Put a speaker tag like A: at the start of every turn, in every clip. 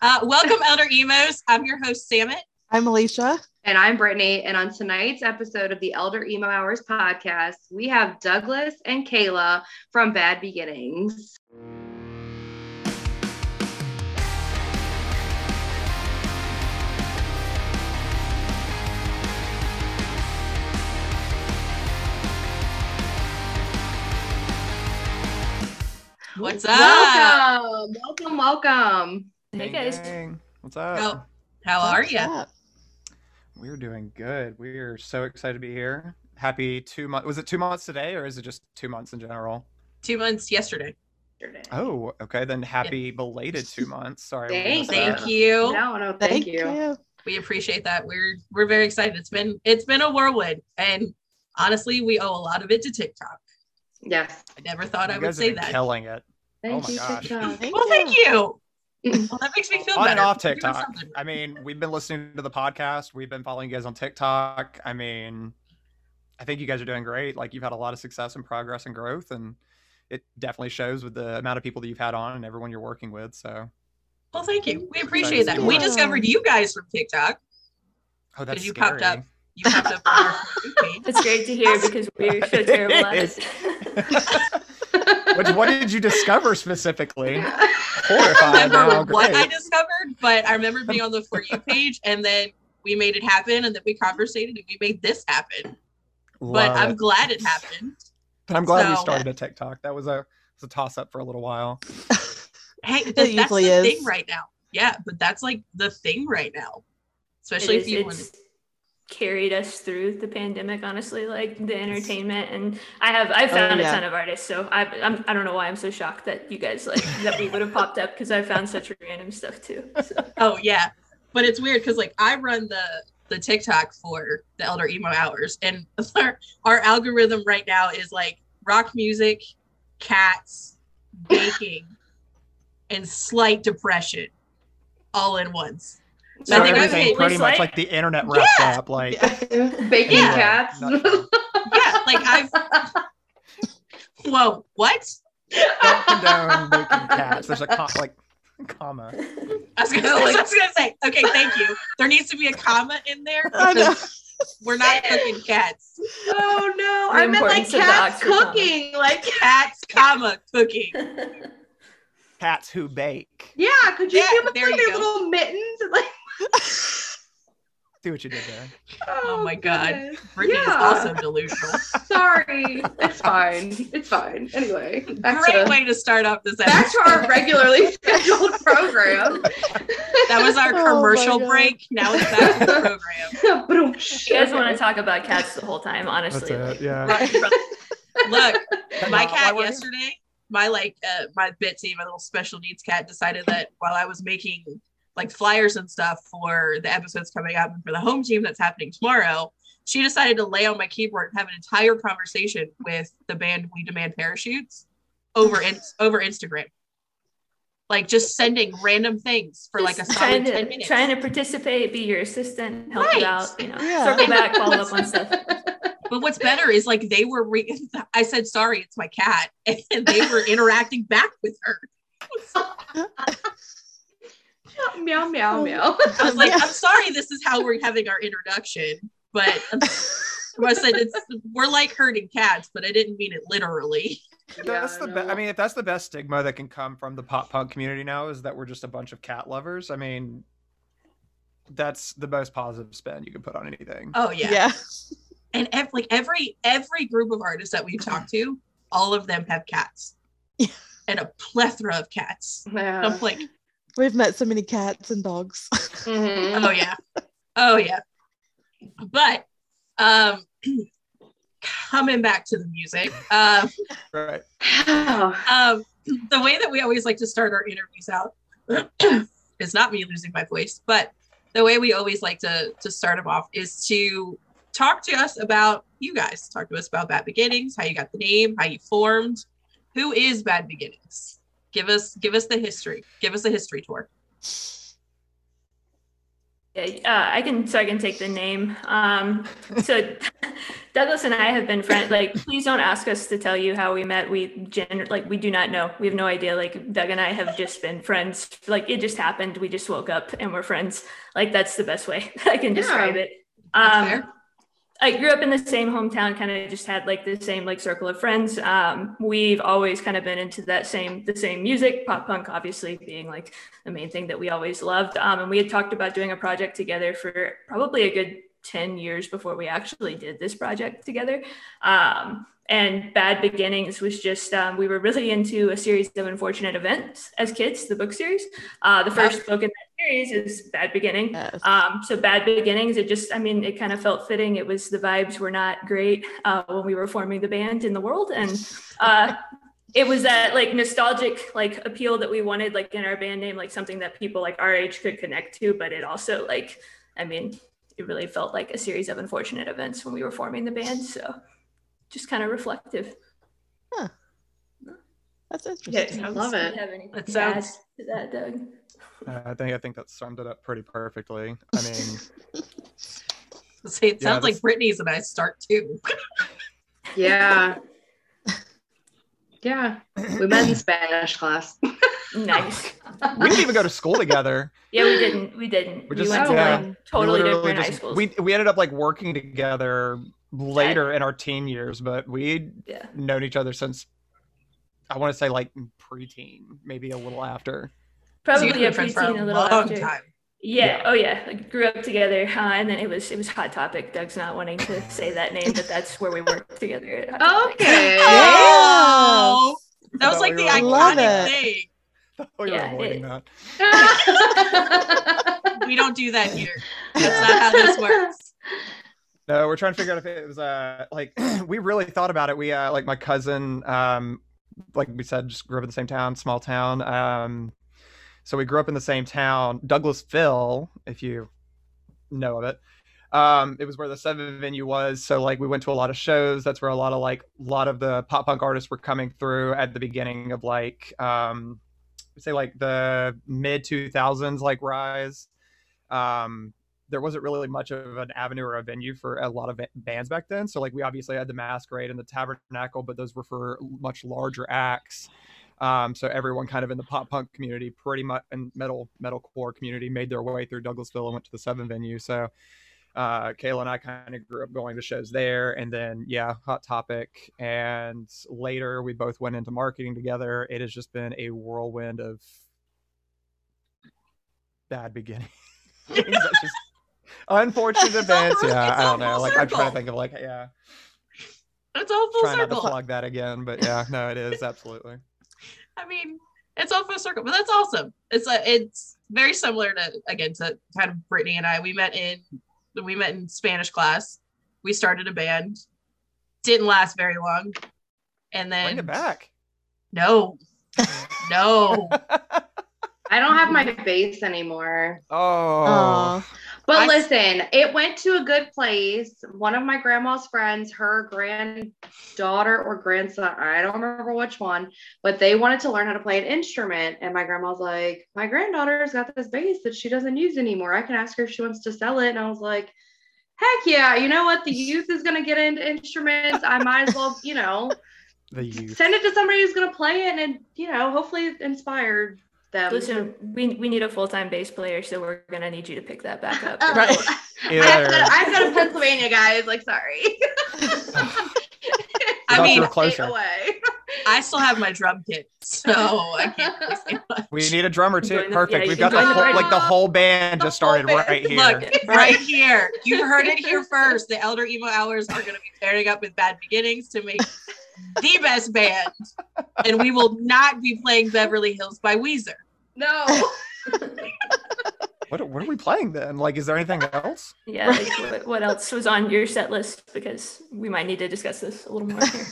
A: Uh, welcome, Elder Emos. I'm your host, Samit.
B: I'm Alicia.
C: And I'm Brittany. And on tonight's episode of the Elder Emo Hours podcast, we have Douglas and Kayla from Bad Beginnings.
A: What's up?
C: Welcome, welcome, welcome.
D: Hey guys.
E: gang. What's up?
A: How, how are
B: What's
A: you?
B: up?
E: We're doing good. We're so excited to be here. Happy two months. Was it two months today, or is it just two months in general?
A: Two months yesterday.
E: Oh, okay. Then happy belated two months. Sorry.
C: Thank
A: Thank you.
C: No, no, thank,
B: Thank
C: you.
B: you.
A: We appreciate that. We're we're very excited. It's been it's been a whirlwind, and honestly, we owe a lot of it to TikTok.
C: Yes.
A: I never thought
E: You
A: I would say that.
E: killing it.
C: Oh thank
E: my
C: you,
E: gosh.
C: TikTok.
B: Thank
A: well, thank you. Well, that makes me feel
E: On
A: better.
E: and off TikTok. I mean, we've been listening to the podcast. We've been following you guys on TikTok. I mean, I think you guys are doing great. Like you've had a lot of success and progress and growth, and it definitely shows with the amount of people that you've had on and everyone you're working with. So,
A: Well, thank you. We appreciate that. We discovered you guys from TikTok
E: oh, that's
A: you
E: scary.
A: popped up. You popped up on our page.
D: It's great to hear because we're so terrible at
E: It
D: it.
E: Which, what did you discover specifically?
A: I don't
E: Horrified now.
A: remember oh, what I discovered, but I remember being on the For You page and then we made it happen and then we conversated and we made this happen. but I'm
E: it.
A: glad it happened.
E: But I'm glad we started a TikTok. That was a was a toss up for a little while.
A: Hey, th- that's the
B: is.
A: thing right now. Yeah, but that's like the thing right now. Especially
D: It
A: if
D: is-
A: you want
D: it's carried us through the pandemic honestly like the entertainment and i have i oh, found
B: yeah.
D: a ton of artists so I, I'm, I don't know why i'm so shocked that you guys like that we would have popped up because i found such random stuff too so.
A: Oh yeah, but it's weird because like I run the the TikTok for the Elder Emo Hours, and our, our algorithm right now is like rock music, cats, baking, and slight depression, all in once. So
E: So
A: I think I've
E: everything
A: hit-
E: pretty
D: It's
E: much
D: like-
E: like the internet wrapped
A: Yeah.
E: up. Like
C: Baking
A: Yeah.
C: cats.
E: Nutshell.
A: Yeah, like I've. Whoa, what?
E: don't condone making cats. There's a com- like comma.
A: I was, gonna, I was gonna say, okay, thank you. There needs to be a comma in there because we're not cooking cats.
C: oh no.
D: The
C: I meant like
D: importance of the
C: cats
D: Oxford comma.
C: cooking. Like
A: Cats, comma, cooking.
E: Cats who bake.
C: yeah, could you
A: Yeah,
C: give us
A: there
C: like their
A: go.
C: little mittens? Like
E: See what you did there.
A: Oh my God.
C: goodness.
A: Brittany is also delusional.
C: Sorry. It's fine. It's fine. Anyway, back
A: Great
C: to,
A: way to start off this
C: back to our regularly scheduled program.
A: That was our
B: Oh
A: commercial
B: God.
A: break. Now it's back to the program.
C: Boom.
D: you guys want to talk about cats the whole time honestly
E: That's it. Yeah.
A: Look, my cat yesterday, my like uh, my Bitsy, my little special needs cat, decided that while I was making like flyers and stuff for the episodes coming up and for the home team that's happening tomorrow, she decided to lay on my keyboard and have an entire conversation with the band We Demand Parachutes over in, over Instagram. Like just sending random things for like a
D: Just
A: solid
D: trying
A: 10
D: to
A: minutes.
D: trying to participate be your assistant help you out you know
B: Yeah.
D: circle back follow up on stuff
A: But what's better is like they were. Re- I said sorry, it's my cat, and they were interacting back with her.
C: meow meow
B: Oh.
C: meow.
A: I was like,
B: Yeah.
A: I'm sorry, this is how we're having our introduction, but I said it's we're like herding cats, but I didn't mean it literally.
E: That's
C: Yeah,
E: the be- I mean, if that's the best stigma that can come from the pop punk community now is that we're just a bunch of cat lovers. I mean, that's the most positive spin you can put on anything.
A: Oh yeah,
B: yeah.
A: and ev- like every every group of artists that we've talked to, all of them have cats,
B: Yeah.
A: and a plethora of cats.
C: Yeah.
A: I'm like,
B: We've met so many cats and dogs.
C: Mhm.
A: oh yeah, oh yeah. But um, coming back to the music, um.
E: Right.
A: um, the way that we always like to start our interviews out is not me losing my voice, but the way we always like to to start them off is to talk to us about you guys. Talk to us about Bad Beginnings, how you got the name, how you formed. Who is Bad Beginnings? Give us give us the history. Give us a history tour.
D: Yeah, uh, I can. So I can take the name. Um, so Douglas and I have been friends. Like, please don't ask us to tell you how we met. We gen like we do not know. We have no idea. Like Doug and I have just been friends. Like it just happened. We just woke up and we're friends. Like that's the best way I can describe
C: Yeah.
D: it.
A: That's
D: Um,
A: fair.
D: I grew up in the same hometown, kind of just had like the same like circle of friends. Um, we've always kind of been into that same the same music, pop punk, obviously being like the main thing that we always loved. Um, and we had talked about doing a project together for probably a good ten years before we actually did this project together. Um, and Bad Beginnings was just um, we were really into a series of unfortunate events as kids, the book series. Uh, the first book in that series is Bad Beginning.
B: Yes.
D: Um, so bad beginnings, it just, I mean, it kind of felt fitting. It was the vibes were not great uh, when we were forming the band in the world. And uh, it was that like nostalgic like appeal that we wanted like in our band name, like something that people like our age could connect to, but it also like, I mean, it really felt like a series of unfortunate events when we were forming the band. So just kind of reflective.
B: That's
A: Yeah,
B: interesting.
A: it
C: love it.
D: have anything
A: It
D: to add
A: sounds-
D: to that, Doug?
E: Uh, I think I think that summed it up pretty perfectly. I mean,
A: See, it
E: Yeah,
A: sounds like
E: that's-
A: Brittany's a nice start too.
C: Yeah. Yeah. We met in Spanish class.
D: Nice.
E: we didn't even go to school together.
D: Yeah, we didn't. We didn't.
E: We
D: We,
E: just-
D: went to like totally
E: literally
D: different high
E: just-
D: schools.
E: We we ended up like working together later in our teen years, but we'd
D: yeah.
E: known each other since I want to say like preteen, maybe a little after.
D: Probably
A: been
D: a preteen a
A: a
D: little
A: long
D: after.
A: time.
D: Yeah.
E: Yeah.
D: Oh yeah. Like, grew up together, uh, and then it was it was Hot Topic. Doug's not wanting to say that name, but that's where we worked together. At Hot Topic.
C: Okay.
A: Oh, that was like
E: we
A: the
E: were
B: Love
A: iconic
B: it.
A: thing.
E: We were
D: Yeah,
E: avoiding
D: it-
E: that.
A: We don't do that here. That's not how this works.
E: No, we're trying to figure out if it was uh like we really thought about it. We uh like my cousin um like we said just grew up in the same town, small town. Um so we grew up in the same town, Douglasville, if you know of it. Um it was where the seven venue was, so like we went to a lot of shows. That's where a lot of like a lot of the pop punk artists were coming through at the beginning of like um say like the mid 2000s like rise. Um there wasn't really much of an avenue or a venue for a lot of bands back then. So like we obviously had the Masquerade and the Tabernacle, but those were for much larger acts. Um, so everyone kind of in the pop punk community, pretty much and metal metalcore community, made their way through Douglasville and went to the Seven venue. So uh, Kayla and I kind of grew up going to shows there, and then yeah, Hot Topic, and later we both went into marketing together. It has just been a whirlwind of bad beginnings. Just unfortunate events. Yeah,
A: it's
E: I don't know.
A: full
E: Like I'm trying to think of like yeah,
A: It's all full
E: try not to plug that again, but yeah, no, it is absolutely.
A: I mean, it's all full circle, but that's awesome. It's a, it's very similar to again to kind of Brittany and I. We met in we met in Spanish class. We started a band. Didn't last very long, and then
E: Bring it back.
A: no, no.
C: I don't have my bass anymore.
E: Oh,
B: Aw.
C: But
A: I-
C: listen, it went to a good place. One of my grandma's friends, her granddaughter or grandson, I don't remember which one, but they wanted to learn how to play an instrument. And my grandma's like, My granddaughter's got this bass that she doesn't use anymore. I can ask her if she wants to sell it. And I was like, Heck yeah, you know what? The youth is going to get into instruments. I might as well, you know,
E: the youth.
C: send it to somebody who's going to play it and, you know, hopefully inspired them.
D: Listen, we, we need a full time bass player, so we're gonna need you to pick that back up.
C: Oh,
B: Right.
C: I've
E: Either-
C: got, I've got a Pennsylvania, guys. Like, sorry.
A: I mean,
E: you were closer.
C: away.
A: I still have my drum kit, so I can't really much.
E: We need a drummer too.
D: The-
E: Perfect.
D: yeah,
E: We've got the
C: the
E: whole,
C: party.
E: like the whole band
C: The
E: just started
C: band.
E: right here.
A: Look, right here. You heard it here first. The Elder Emo Hours are going to be pairing up with Bad Beginnings to make the best band. And we will not be playing Beverly Hills by Weezer.
C: No.
E: What, what are we playing then? Like, is there anything else?
D: Yeah, like, what, what else was on your set list? Because we might need to discuss this a little more here.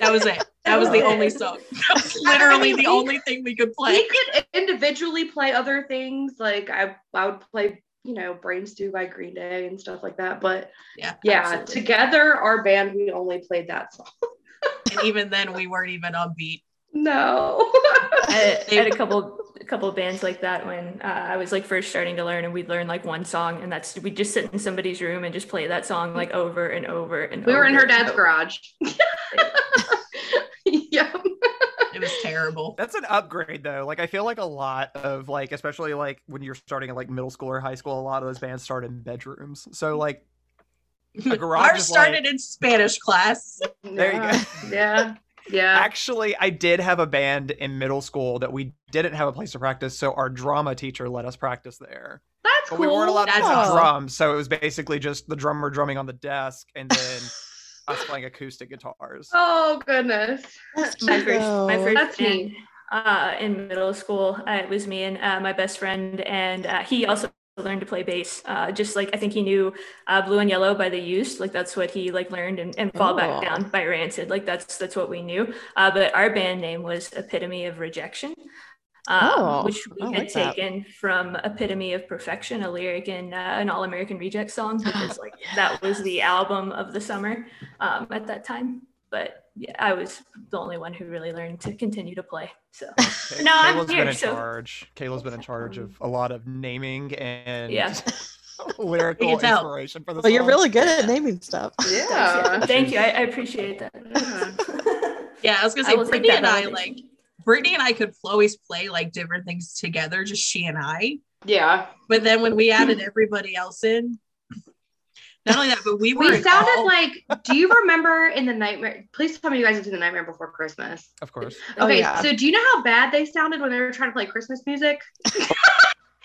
A: That was it. That was the only song. That was literally the only thing we could play.
C: we could individually play other things. Like, I, I would play, you know, Brain Stew by Green Day and stuff like that. But
A: Yeah.
C: yeah,
D: Absolutely.
C: together, our band, we only played that song.
A: And even then, we weren't even on beat.
C: No.
D: I, I had a couple a couple of bands like that when uh, I was like first starting to learn, and we'd learn like one song, and that's we'd just sit in somebody's room and just play that song like over and over and.
C: We were in her dad's garage. yeah.
A: It was terrible.
E: That's an upgrade though. Like I feel like a lot of like, especially like when you're starting in like middle school or high school, a lot of those bands start in bedrooms. So like A garage
A: Ours started
E: like-
A: in Spanish class.
E: There you go.
C: yeah. Yeah. Yeah.
E: Actually, I did have a band in middle school that we didn't have a place to practice, so our drama teacher let us practice there.
C: That's
E: But
C: cool.
E: we weren't allowed to
A: That's
E: use
B: awesome.
E: drums, so it was basically just the drummer drumming on the desk and then us playing acoustic guitars.
C: Oh goodness.
B: That's
D: my
B: cute,
D: first my first
C: That's
D: band uh, in middle school. Uh, it was me and uh, my best friend, and uh, he also learned to play bass. Uh, just like I think he knew uh, "Blue and Yellow" by The Used, like that's what he like learned, and, and "Fall
B: Oh.
D: Back Down" by Rancid. Like that's that's what we knew. Uh, but our band name was Epitome of Rejection. Um,
B: Oh,
D: which we
B: I
D: had
B: like that.
D: taken from "Epitome of Perfection," a lyric in uh, an All American Reject song, because like that was the album of the summer um, at that time. But yeah, I was the only one who really learned to continue to play. So
E: Kay-
D: No, I'm here,
E: been in
D: so-
E: charge. Kayla's been in charge of a lot of naming and
D: Yeah.
E: lyrical
A: You can tell.
E: inspiration for the
B: Well, you're really good at naming stuff.
C: Yeah.
D: thank you. I, I appreciate that.
A: Yeah, I was gonna say
D: will
A: Brittany and I like Brittany and I could always play like different things together, just she and I.
C: Yeah.
A: But then when we added everybody else in, not only that, but we were
C: We sounded
A: all-
C: like, do you remember in the nightmare? Please tell me you guys have seen the Nightmare Before Christmas.
E: Of course.
B: Oh,
C: Okay,
B: yeah.
C: so do you know how bad they sounded when they were trying to play Christmas music?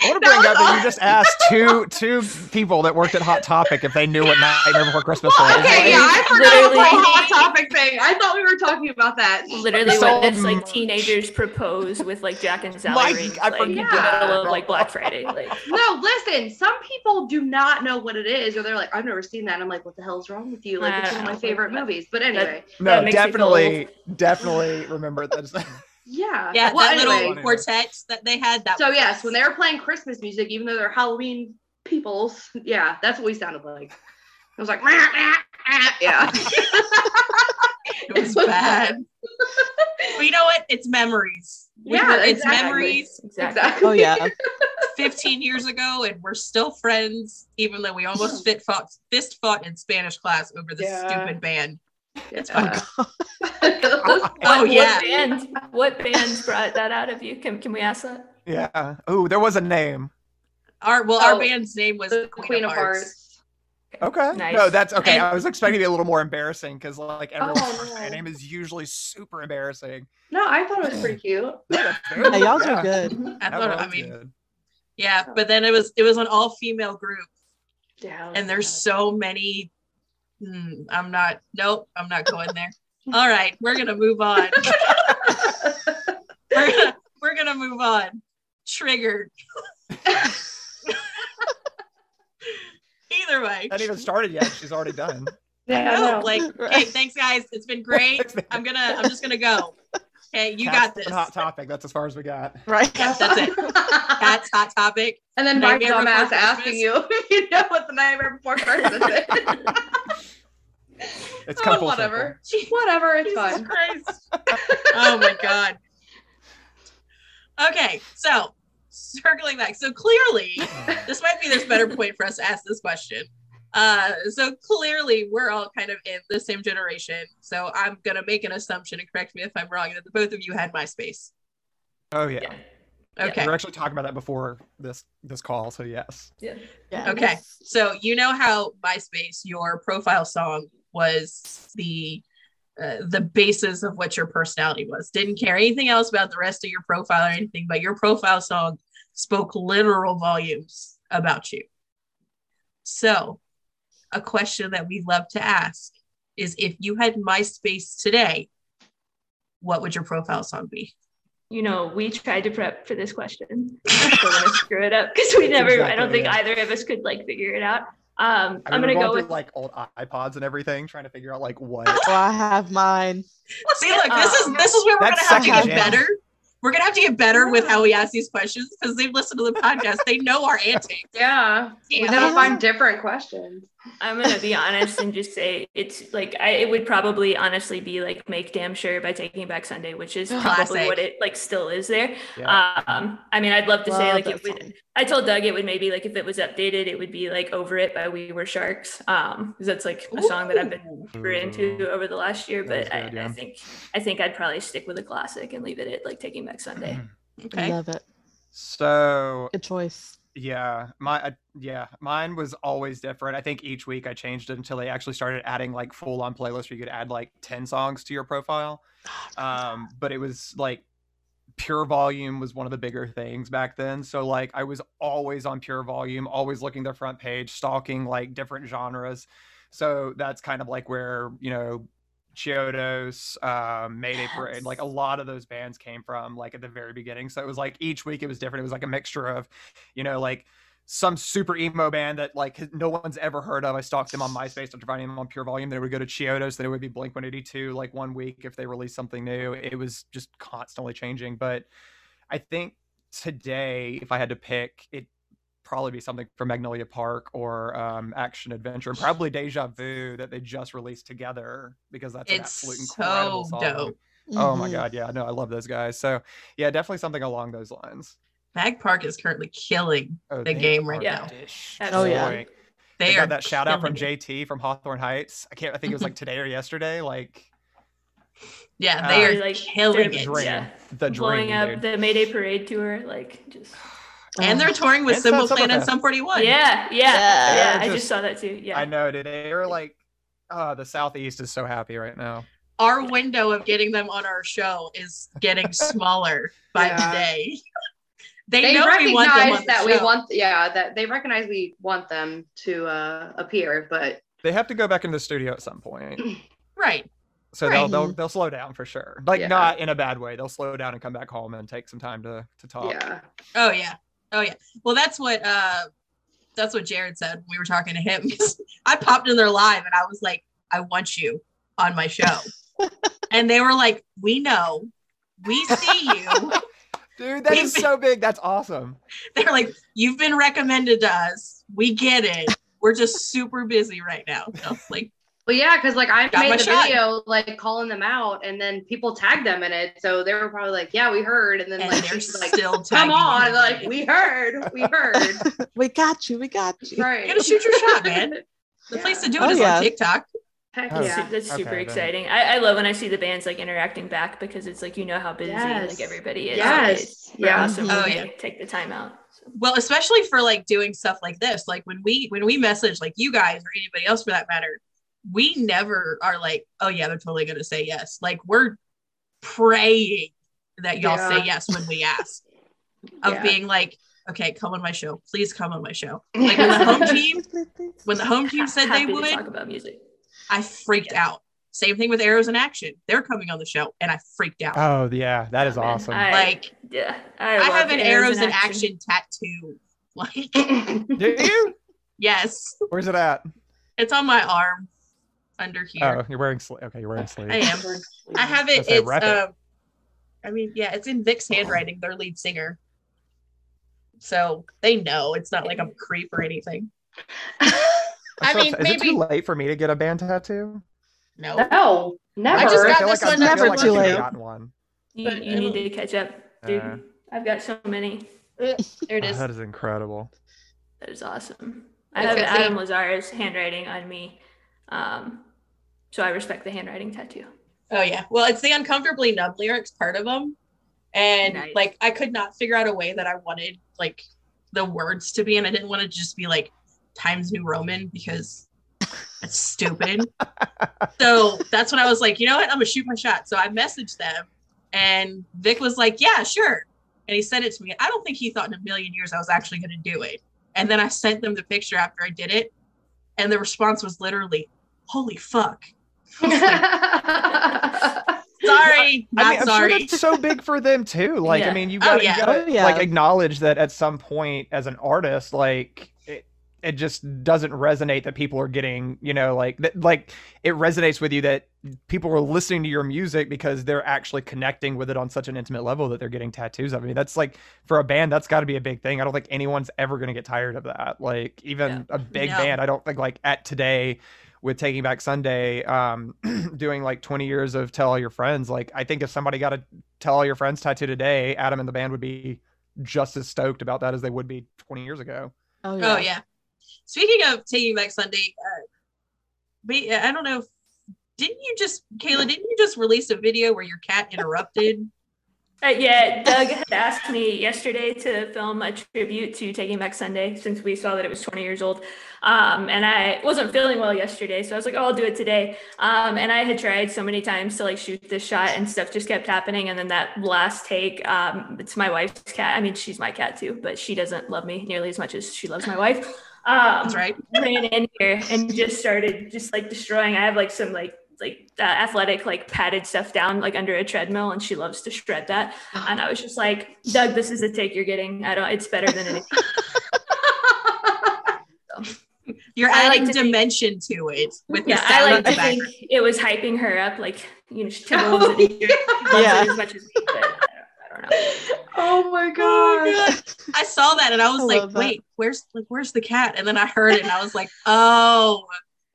E: I want to bring up that you just asked two two people that worked at Hot Topic if they knew what Nightmare Before Christmas was.
C: Okay, yeah, I forgot
D: Literally-
C: the whole hot topic thing. I thought we were talking about that.
D: Literally,
E: So
D: when it's like teenagers propose with like Jack and Sally
E: Mike,
D: rings,
E: I
D: like in the
C: forgot.
D: middle of like Black Friday. Like,
C: No, listen, some people do not know what it is, or they're like, I've never seen that. And I'm like, what the hell's wrong with you? Like, it's one of my favorite movies. But anyway,
E: No,
D: That makes me feel
E: definitely, definitely remember that.
C: yeah.
A: yeah,
C: Well,
A: that little
C: anyway.
A: quartet that they had. That
C: So,
A: was
C: yes,
A: us.
C: when they were playing Christmas music, even though they're Halloween peoples, yeah, that's what we sounded like. It was like, "Rah, rah, rah," yeah.
A: it was bad. but you know what? It's memories. We
C: Yeah,
A: were- it's memories
D: exactly.
C: exactly.
B: Oh yeah.
A: 15 years ago, and we're still friends, even though we almost hmm. fit fought, fist fought in Spanish class over this
C: Yeah.
A: stupid band. It's
C: Yeah.
A: fine.
C: Oh,
A: Oh,
D: what,
A: yeah.
D: What band? What bands brought that out of you? Can Can we ask that?
E: yeah. Oh, there was a name.
A: Our well,
C: Oh,
A: our band's name was
C: the Queen of Hearts.
E: Okay.
D: Nice.
E: No, that's okay.
A: And-
E: I was expecting to be a little more embarrassing because like everyone's
C: Oh, no.
E: name is usually super embarrassing.
C: No, I thought it was pretty cute.
E: No, that's
B: Yeah, y'all
E: yeah,
B: are good.
A: I thought. I mean,
E: good.
A: yeah, oh. but then it was it was an all female group,
C: Yeah.
A: and there's so many. Hmm, I'm not. Nope, I'm not going there. All right, we're gonna move on. we're gonna we're gonna move on. Triggered. Either way.
E: Not even started yet. She's already done.
C: yeah,
A: No,
C: no.
A: like, hey, thanks guys. It's been great. I'm gonna. I'm just gonna go. Okay, you
E: Cats
A: got this.
E: Hot topic. That's as far as we got.
B: Right.
A: That's it. That's hot topic.
C: and then my
A: Nightmare Before
C: dumbass asking you if you know what the nightmare before Christmas is.
E: It's oh, come
C: oh,
E: full
C: whatever. Whatever, it's
A: Jesus
C: fine.
A: Christ. oh my god. Okay, so circling back. So clearly, this might be this better point for us to ask this question. Uh, so clearly, we're all kind of in the same generation. So I'm gonna make an assumption and correct me if I'm wrong that the both of you had MySpace.
E: Oh yeah.
D: Yeah.
A: Okay.
E: We were actually talking about that before this this call. So yes.
D: Yeah.
B: Yeah.
A: Okay. So you know how MySpace, your profile song was the uh, the basis of what your personality was. Didn't care anything else about the rest of your profile or anything, but your profile song spoke literal volumes about you. So, a question that we love to ask is if you had MySpace today, what would your profile song be?
D: You know, we tried to prep for this question. We're gonna screw it up because we never. I don't think
E: yeah.
D: either of us could like figure it out. Um,
E: I
D: I'm
E: mean,
D: gonna go with
E: like old iPods and everything, trying to figure out like what.
B: Oh, I have mine.
A: See, look, this is
D: Um,
A: this is where we're gonna have to get
B: second gen.
A: better. We're gonna have to get better with how we ask these questions because they've listened to the podcast. They know our antics.
C: Yeah. We
A: Yeah.
C: gotta find different questions.
D: I'm gonna be honest and just say it's like I it would probably honestly be like make damn sure by taking back Sunday, which is probably
A: Classic.
D: what it like still is there.
E: Yeah.
D: Um, I mean, I'd love to say like it would.
B: song.
D: I told Doug it would maybe like if it was updated, it would be like "Over It" by We Were Sharks. Um, because that's like a song that I've been
A: Ooh.
D: super into over the last year.
E: That is
D: But I,
E: yeah.
D: I think I think I'd probably stick with a classic and leave it at like Taking Back Sunday.
A: Okay.
B: Love it.
E: So
B: Good choice.
E: Yeah, my uh, yeah, mine was always different. I think each week I changed it until they actually started adding like full on playlists where you could add like ten songs to your profile. Um, but it was like pure volume was one of the bigger things back then. So like I was always on pure volume, always looking the front page, stalking like different genres. So that's kind of like where you know Chiodos, um, Mayday Parade, like a lot of those bands came from like at the very beginning. So it was like each week it was different. It was like a mixture of, you know, like some super emo band that like no one's ever heard of. I stalked them on MySpace after finding them on Pure Volume. Then it would go to Chiodos. Then it would be Blink 182 like one week if they released something new. It was just constantly changing. But I think today, if I had to pick, it probably be something from Magnolia Park or um, Action Adventure, and probably Deja Vu that they just released together because that's an
A: It's
E: absolute incredible
A: so
E: song.
A: dope.
E: Oh my
B: Mhm.
E: god, yeah, no, I love those guys. So yeah, definitely something along those lines.
A: Mag Park is currently killing.
E: Oh,
A: The game right
E: are
D: now.
B: Oh, yeah.
A: They,
E: They got that shout out from
A: killing it.
E: JT from Hawthorne Heights. I can't. I think it was like today or yesterday. Like
A: Yeah,
E: Uh,
A: they are
D: like,
A: killing
D: they're-
A: it.
E: dream,
D: yeah.
E: the
D: Blowing
E: dream,
D: up
E: dude.
D: the Mayday Parade tour, like just
A: And they're touring with Simple Plan and Sum 41.
D: yeah, yeah,
B: Yeah.
D: yeah.
E: They're
D: I
E: just-
D: just saw that too. Yeah,
E: I know, dude. They're like, oh, the Southeast is so happy right now.
A: Our window of getting them on our show is getting smaller by
C: Yeah.
A: the day. they,
C: they
A: know we want them
C: recognize
A: on the
C: that we want yeah that they recognize we want them to uh appear but
E: They have to go back into the studio at some point,
A: right.
E: so they'll they'll they'll slow down for sure. Like
C: Yeah.
E: not in a bad way. They'll slow down and come back home and take some time to to talk.
C: yeah
A: Oh yeah. Oh yeah. Well, that's what uh that's what Jared said when we were talking to him. I popped in there live and I was like, I want you on my show. and they were like, We know. We see you.
E: Dude, that is
A: We've-
E: so big. That's awesome.
A: They're like, You've been recommended to us. We get it. We're just super busy right now. Like,
C: well yeah because like i
A: Got
C: made the
A: shot.
C: video like calling them out and then people tagged them in it so they were probably like yeah we heard and then
A: and
C: like
A: they're
C: she's like
A: still
C: come
A: tagging
C: on
A: him.
C: like we heard we heard
B: we got you. We got you.
C: right
A: You gotta shoot your shot, man. The
C: Yeah.
A: place to do it
B: Oh,
A: is
B: yeah.
A: on TikTok.
C: Heck
E: Oh,
C: yeah
D: su- that's super
E: Okay, then.
D: exciting. I, I love when I see the bands like interacting back because it's like you know how busy
C: Yes.
D: like everybody is.
C: Yes. Yeah.
D: awesome.
A: Oh, yeah.
D: Take the time out. So.
A: well especially for like doing stuff like this like when we when we message like you guys or anybody else for that matter we never are like oh yeah they're totally gonna say yes like we're praying that y'all
C: Yeah.
A: say yes when we ask of
C: Yeah.
A: being like okay come on my show please come on my show like when the home team when the home team said they
D: Happy to
A: would
D: talk about music.
A: i freaked out same thing with arrows in action they're coming on the show and i freaked out
E: Oh yeah, that is
D: Man,
E: awesome.
D: I-
A: like
D: Yeah,
A: i,
D: I,
A: have an arrows in
D: action.
A: action tattoo like
E: Do you?
A: yes
E: Where's it at?
A: it's on my arm under here
E: Oh, you're wearing sleeve. Okay, you're wearing sleeve.
A: I am. I have it.
E: Let's
A: It's
E: rep it.
A: um, I mean, yeah, it's in Vic's handwriting. Their lead singer, so they know it's not like I'm a creep or anything. I
E: So
A: mean,
E: is it too late for me to get a band tattoo?
A: No,
C: no never
A: I just got
E: feel
A: this
E: like
A: one
E: I feel
B: never
E: like
B: too late.
E: should've gotten one.
D: You, you need to catch up, dude.
E: Uh,
D: I've got so many.
A: there it
E: oh,
A: is.
E: that is incredible.
D: That is awesome. I
A: It's
D: have Adam Lazzara's handwriting on me, um, so I respect the handwriting tattoo.
A: Oh yeah. Well, it's the uncomfortably numb lyrics part of them, and
D: Nice.
A: like I could not figure out a way that I wanted like the words to be, and I didn't want to just be like Times New Roman because it's stupid. so that's when I was like, you know what, I'm gonna shoot my shot. So I messaged them, and Vic was like, yeah, sure, and he sent it to me. I don't think he thought in a million years I was actually gonna do it. And then I sent them the picture after I did it, and the response was literally, "Holy fuck." Sorry, not
E: I mean, I'm
A: sorry.
E: sure that's so big for them too. Like, I mean, you
A: Oh,
E: gotta,
A: yeah.
E: you gotta
B: Oh, yeah.
E: like acknowledge that at some point as an artist, like, it, it just doesn't resonate that people are getting, you know, like that, like it resonates with you that people are listening to your music because they're actually connecting with it on such an intimate level that they're getting tattoos of. I mean, that's like for a band, that's got to be a big thing. I don't think anyone's ever going to get tired of that. Like even
D: Yeah.
E: a big
A: No.
E: band, I don't think like at today with Taking Back Sunday, um, doing like 20 years of Tell All Your Friends. Like I think if somebody got a Tell All Your Friends tattoo today, Adam and the band would be just as stoked about that as they would be 20 years ago.
B: Oh yeah.
A: Oh yeah. Speaking of taking back Sunday, uh, we, I don't know. If, didn't you just, Kayla? Didn't you just release a video where your cat interrupted?
D: Uh, yeah, Doug had asked me yesterday to film a tribute to Taking Back Sunday since we saw that it was 20 years old. Um, and I wasn't feeling well yesterday, so I was like, oh, I'll do it today. Um, and I had tried so many times to like shoot this shot, and stuff just kept happening. And then that last take, um, it's my wife's cat. I mean, she's my cat too, but she doesn't love me nearly as much as she loves my wife. Um,
A: That's right.
D: ran in here and just started just like destroying. I have like some like like uh, athletic like padded stuff down like under a treadmill, and she loves to shred that. And I was just like, Doug, this is the take you're getting. I don't. It's better than anything.
A: You're
D: I like
A: adding
D: to think-
A: dimension to it with the
D: Yeah,
A: sound
D: I like
A: the
D: to think it was hyping her up, like you know, she
C: Oh,
D: loves it
B: yeah.
D: as much as me, but I don't, I don't know.
C: oh my
A: Oh
C: god.
A: God. I saw that and I was
B: I
A: like,
B: love that.
A: wait, where's like where's the cat? And then I heard it and I was like, oh,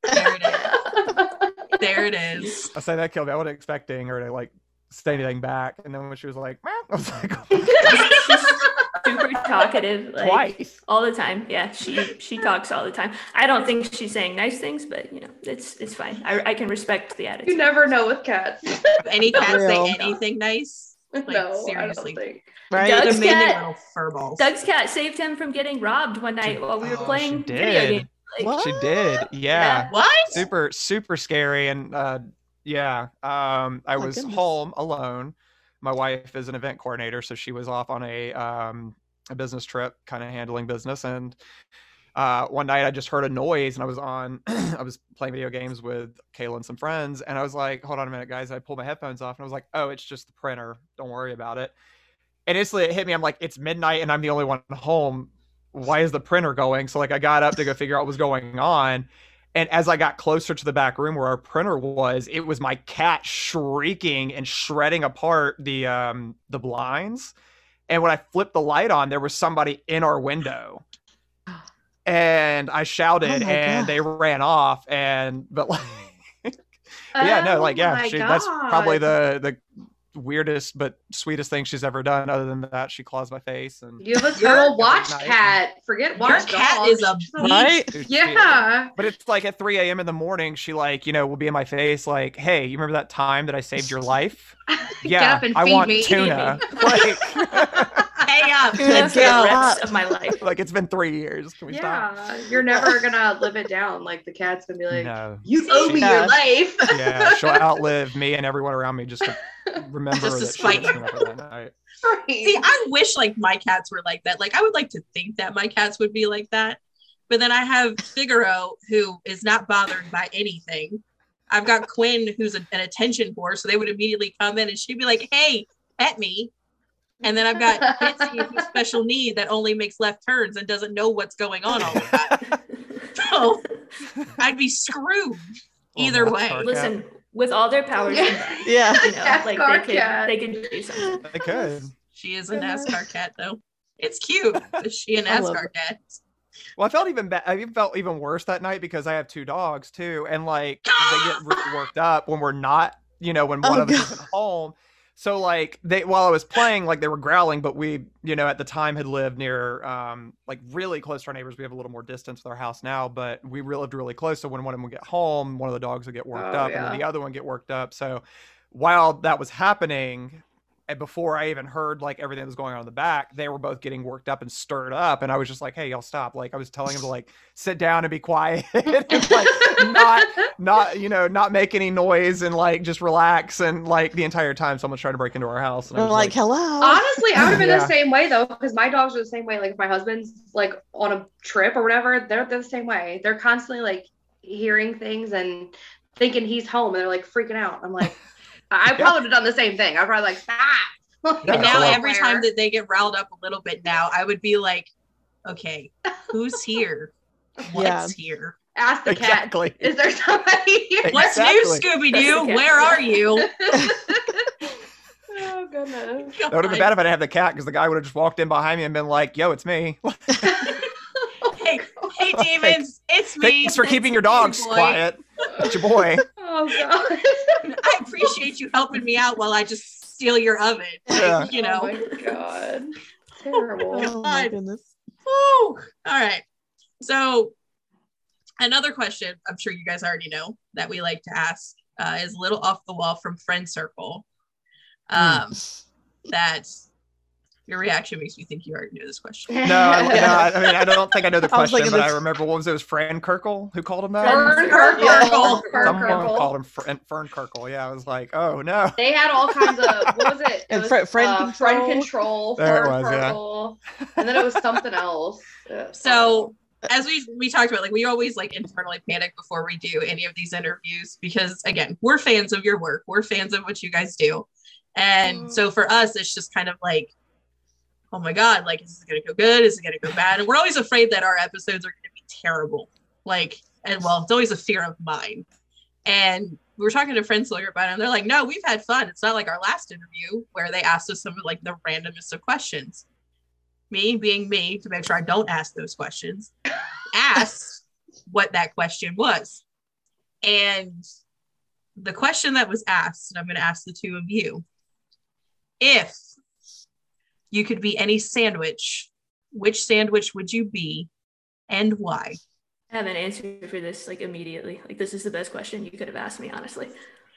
A: there it is. There it is.
E: I say that killed me. I wasn't expecting her to like say anything back, and then when she was like, "Meow," I was like,
D: Super talkative, like
E: twice.
D: all the time. Yeah, she she talks all the time. I don't think she's saying nice things, but you know, it's it's fine. I, I can respect the attitude.
C: You never know with cats.
A: Any cat say anything nice,
C: no,
A: seriously.
C: I don't think.
B: Right.
D: Doug- Doug's
A: demanding
D: cat-
A: little furballs.
D: Doug's cat saved him from getting robbed one night while we were
E: Oh,
D: playing video
E: did.
D: games. Like,
B: What?
E: She did, yeah.
A: what?
E: super super scary and uh yeah um i
B: My
E: was
B: goodness.
E: home alone my wife is an event coordinator so she was off on a um a business trip kind of handling business and uh one night i just heard a noise and i was on i was playing video games with kayla and some friends and i was like hold on a minute guys i pulled my headphones off and i was like oh it's just the printer don't worry about it and instantly it hit me i'm like it's midnight and i'm the only one home why is the printer going so like i got up to go figure out what was going on and as I got closer to the back room where our printer was, it was my cat shrieking and shredding apart the um the blinds. And when I flipped the light on, there was somebody in our window. And I shouted
B: Oh
E: and
B: God.
E: they ran off and but like yeah, no,
C: Oh
E: like yeah,
C: my
E: she, that's probably the the weirdest but sweetest thing she's ever done. Other than that, she claws my face and
C: You have a
A: Your
C: total watch cat. Forget
A: Your
C: watch
A: cat
C: dog.
A: is a
C: She's.
B: Right?
C: Yeah.
E: But it's like at 3 a.m. in the morning, she like, you know, will be in my face like, hey, you remember that time that I saved your life? Yeah,
C: Get up and
E: I want
C: me.
E: tuna. like,
A: Hang uh, up.
D: Tuna the
A: go.
D: rest of my life.
E: like it's been three years. Can we stop?
C: Yeah. You're never gonna live it down. Like the cat's gonna be like,
E: no.
C: You owe me
B: Yeah.
C: your life.
E: Yeah, she'll outlive me and everyone around me just to remember
A: Just to
E: that she
A: spite
E: was up.
A: See, I wish like my cats were like that. Like I would like to think that my cats would be like that. But then I have Figaro who is not bothered by anything. I've got Quinn who's a- an attention whore, so they would immediately come in and she'd be like, "Hey, pet me." And then I've got Bitsy who's special need that only makes left turns and doesn't know what's going on all the time. So I'd be screwed either
E: Little
A: way.
E: NASCAR cat.
D: Listen, with all their powers
C: Yeah.
D: combined,
B: Yeah.
D: you know, like
C: NASCAR
D: they could
C: cat.
D: they could do something.
E: They could.
A: She is a NASCAR cat though. It's cute. Is she a
B: I love
A: NASCAR cat?
E: Well, I felt even bad. I even felt even worse that night because I have two dogs too, and like they get re- worked up when we're not, you know, when one
B: Oh,
E: of us
B: God.
E: isn't home. So like they, while I was playing, like they were growling, but we, you know, at the time had lived near, um, like really close to our neighbors. We have a little more distance with our house now, but we lived really close. So when one of them would get home, one of the dogs would get worked
C: Oh,
E: up, and then the other one get worked up. So while that was happening, and before I even heard like everything that was going on in the back, they were both getting worked up and stirred up, and I was just like, "Hey, y'all stop!" Like I was telling them to like sit down and be quiet, and like not not you know not make any noise and like just relax and like the entire time someone's trying to break into our house. And I
B: They're
E: was
B: like, hello.
C: Honestly, I would have been
E: Yeah.
C: the same way though, because my dogs are the same way. Like if my husband's like on a trip or whatever, they're, they're the same way. They're constantly like hearing things and thinking he's home, and they're like freaking out. I'm like, I I
E: Yeah.
C: probably would have done the same thing. I'd probably like stop.
E: Yeah,
A: And now
E: so-
A: every time that they get riled up a little bit now, I would be like, okay, who's here? What's here?
C: Ask the cat.
E: Exactly.
C: Is there somebody here?
A: What's
E: Exactly.
A: new, Scooby Doo? Where are you?
C: oh goodness.
E: That would have been bad if I didn't have the cat because the guy would have just walked in behind me and been like, "Yo, it's me."
A: Hey, hey, demons, it's me.
E: Thanks for keeping your dogs
A: Boy.
E: quiet. It's your boy.
C: Oh god.
A: I appreciate you helping me out while I just steal your oven.
E: Yeah.
A: You know.
C: Oh my god. Terrible.
B: Oh my
A: God.
B: goodness.
A: Woo! All right. So, another question I'm sure you guys already know that we like to ask uh, is a little off the wall from Friend Circle. Um, That your reaction makes me think you already know this question.
E: No, I, no, I I mean I don't think I know the question,
B: thinking
E: but I remember what was it? It was Fran Kirkle who called him that.
C: Fern
D: Fern
C: Kirkle.
A: Kirkle.
E: Someone
C: Kirkle.
E: called him Fern, Fern Kirkle. Yeah, I was like, oh no.
C: They had all kinds of what was it? It
B: And
C: was,
B: fri- friend
C: uh, friend
B: control.
C: control,
E: There it
C: Fern
E: was, yeah.
C: And then it was something else.
A: So, as we we talked about, like we always like internally panic before we do any of these interviews because again, we're fans of your work, we're fans of what you guys do, and so for us, it's just kind of like, oh my god, like is this gonna go good? Is it gonna go bad? And we're always afraid that our episodes are gonna be terrible. Like, and well, it's always a fear of mine. And we were talking to friends lawyer about it, and they're like, no, we've had fun. It's not like our last interview where they asked us some of like the randomest of questions me being me to make sure I don't ask those questions, asked what that question was. And the question that was asked, and I'm going to ask the two of you if you could be any sandwich, which sandwich would you be and why?
D: I have an answer for this like immediately. Like this is the best question you could have asked me, honestly.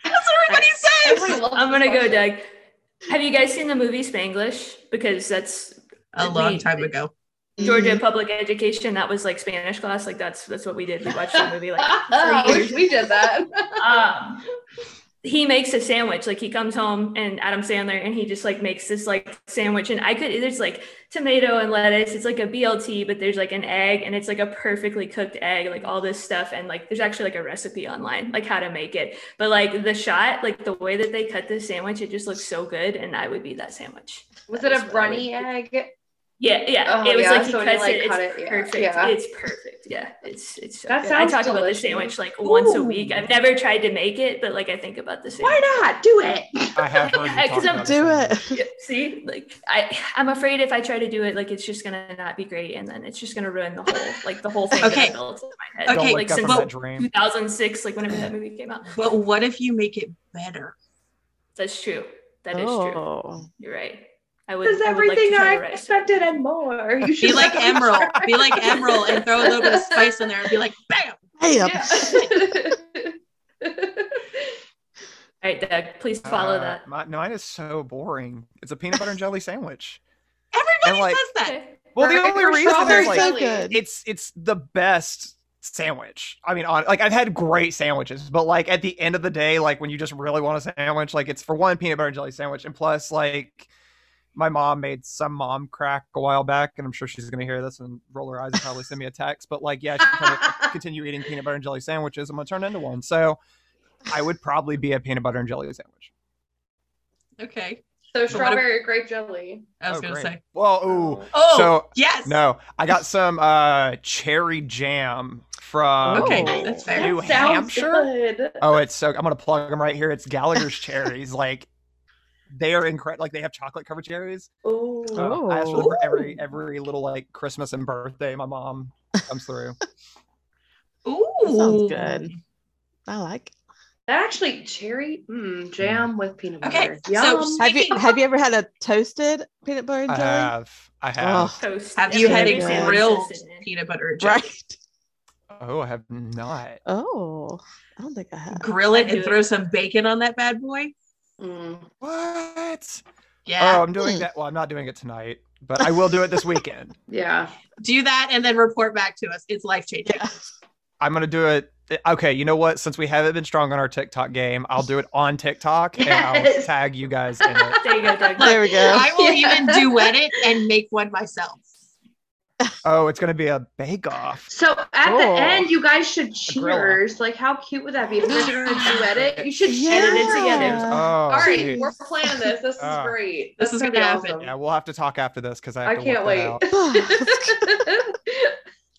A: That's what everybody
C: Everybody
A: says.
C: loves
D: I'm gonna go. Doug. Have you guys seen the movie Spanglish? Because that's
A: A long
D: we-
A: time ago.
D: Georgia
B: Mm-hmm.
D: Public Education. That was like Spanish class. Like that's that's what we did. We watched the movie like
C: I
D: for
C: wish
D: years.
C: we did that.
D: um, he makes a sandwich. Like he comes home and Adam Sandler and he just like makes this like sandwich. And I could there's like tomato and lettuce. It's like a BLT, but there's like an egg and it's like a perfectly cooked egg, like all this stuff. And like there's actually like a recipe online, like how to make it. But like the shot, like the way that they cut this sandwich, it just looks so good. And I would be that sandwich.
C: Was
D: That
C: it a runny egg?
D: Yeah, yeah.
C: Oh,
D: it was
C: yeah,
D: like he
C: so when
D: cuts
C: like,
D: it. It's
C: it, yeah,
D: perfect.
C: yeah.
D: It's perfect. Yeah, it's it's. So
C: That
D: good. I
C: sounds
D: talk about the sandwich like once a week. I've never tried to make it, but like I think about the sandwich.
C: Why not? Do it.
E: I have heard you
D: Yeah, I'm-
E: about
B: Do it.
D: Yeah, See, like I, I'm afraid if I try to do it, like it's just gonna not be great, and then it's just gonna ruin the whole, like the whole thing that
A: Okay.
D: I built in my head.
A: Okay,
D: like since
A: well-
D: 2006, like whenever that movie came out.
A: But what if you make it better?
D: That's true. That is true.
B: Oh.
D: You're right. I would.
C: This is
D: I like to
C: everything I expected and more. You should Be
A: like Emeril. Be like Emeril and throw a little bit of spice in there and be like, bam!
B: Damn.
C: Yeah.
D: All right, Doug, please follow
E: Uh,
D: that.
E: My, mine is so boring. It's a peanut butter and jelly sandwich.
A: Everybody
E: like-
A: says that.
E: Well, the only reason
C: strawberry
E: is like
B: so good.
E: it's it's the best sandwich. I mean, on like I've had great sandwiches, but like at the end of the day, like when you just really want a sandwich, like it's for one peanut butter and jelly sandwich, and plus like my mom made some mom crack a while back, and I'm sure she's gonna hear this and roll her eyes and probably send me a text. But like, yeah, she's gonna continue eating peanut butter and jelly sandwiches. I'm gonna turn into one. So I would probably be a peanut butter and jelly sandwich.
A: Okay.
C: So strawberry grape jelly.
A: I was
E: Oh,
A: gonna
E: great.
A: say.
E: Well, ooh.
A: Oh
E: So
A: yes.
E: no, I got some uh cherry jam from
A: Okay,
B: Oh.
A: that's fair.
E: New
C: That sounds
E: Hampshire.
C: good.
E: Oh, it's so I'm gonna plug them right here. It's Gallagher's cherries. Like they are incredible. Like they have chocolate covered cherries.
C: Ooh.
E: Uh, I ask for
B: Oh.
E: them for every every little like Christmas and birthday. My mom comes through.
A: Ooh.
B: sounds good. I like.
C: That actually cherry mm, jam with peanut butter.
A: Okay,
C: butter.
A: so
B: Have you
A: Speaking-
B: have you ever had a toasted peanut butter and
E: I have. I have.
B: Oh,
D: Toast.
A: Have you had a
B: good.
A: grilled peanut butter and jelly?
B: right.
E: Oh, I have not.
B: Oh, I don't think I have.
A: Grill it and throw some bacon on that bad boy.
C: Mm.
E: What?
A: Yeah.
E: Oh, I'm doing
B: Hmm.
E: that. Well, I'm not doing it tonight, but I will do it this weekend.
C: Yeah.
A: Do that and then report back to us. It's life changing.
B: Yeah.
E: I'm gonna do it. Okay, you know what? Since we haven't been strong on our TikTok game, I'll do it on TikTok and I'll tag you guys in it.
D: There you go,
B: There we go.
A: I will
C: Yeah.
A: even duet it and make one myself.
E: Oh, it's gonna be a bake off.
C: So at the
B: Oh.
C: end, you guys should cheers. Like, how cute would that be? If you guys are gonna duet it, you should
B: Yeah.
C: cheers
D: Edit it together.
E: Oh,
C: All right,
E: sweet.
C: we're planning this. This is
E: Ah.
C: great.
A: This
C: This,
A: is
C: is gonna,
A: gonna happen.
C: awesome.
E: Yeah, we'll have to talk after this because I,
C: I
E: have to
C: can't
E: work that
C: wait.
E: out.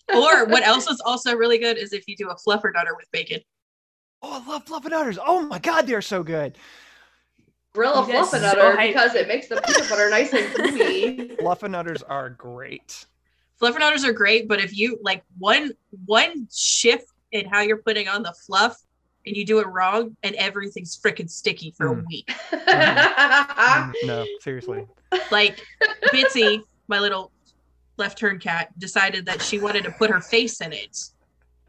A: Or what else is also really good is if you do a fluffernutter with bacon.
E: Oh, I love fluffernutters. Oh my god, they're so good.
C: Grill a
D: You guys so
C: fluffernutter because it makes the peanut butter nice and gooey.
E: Fluffernutters are great.
A: Fluffernutters are great, but if you like one one shift in how you're putting on the fluff and you do it wrong and everything's freaking sticky for a
E: Mm.
A: week.
E: Mm, no, seriously.
A: Like Bitsy, my little left turn cat, decided that she wanted to put her face in it.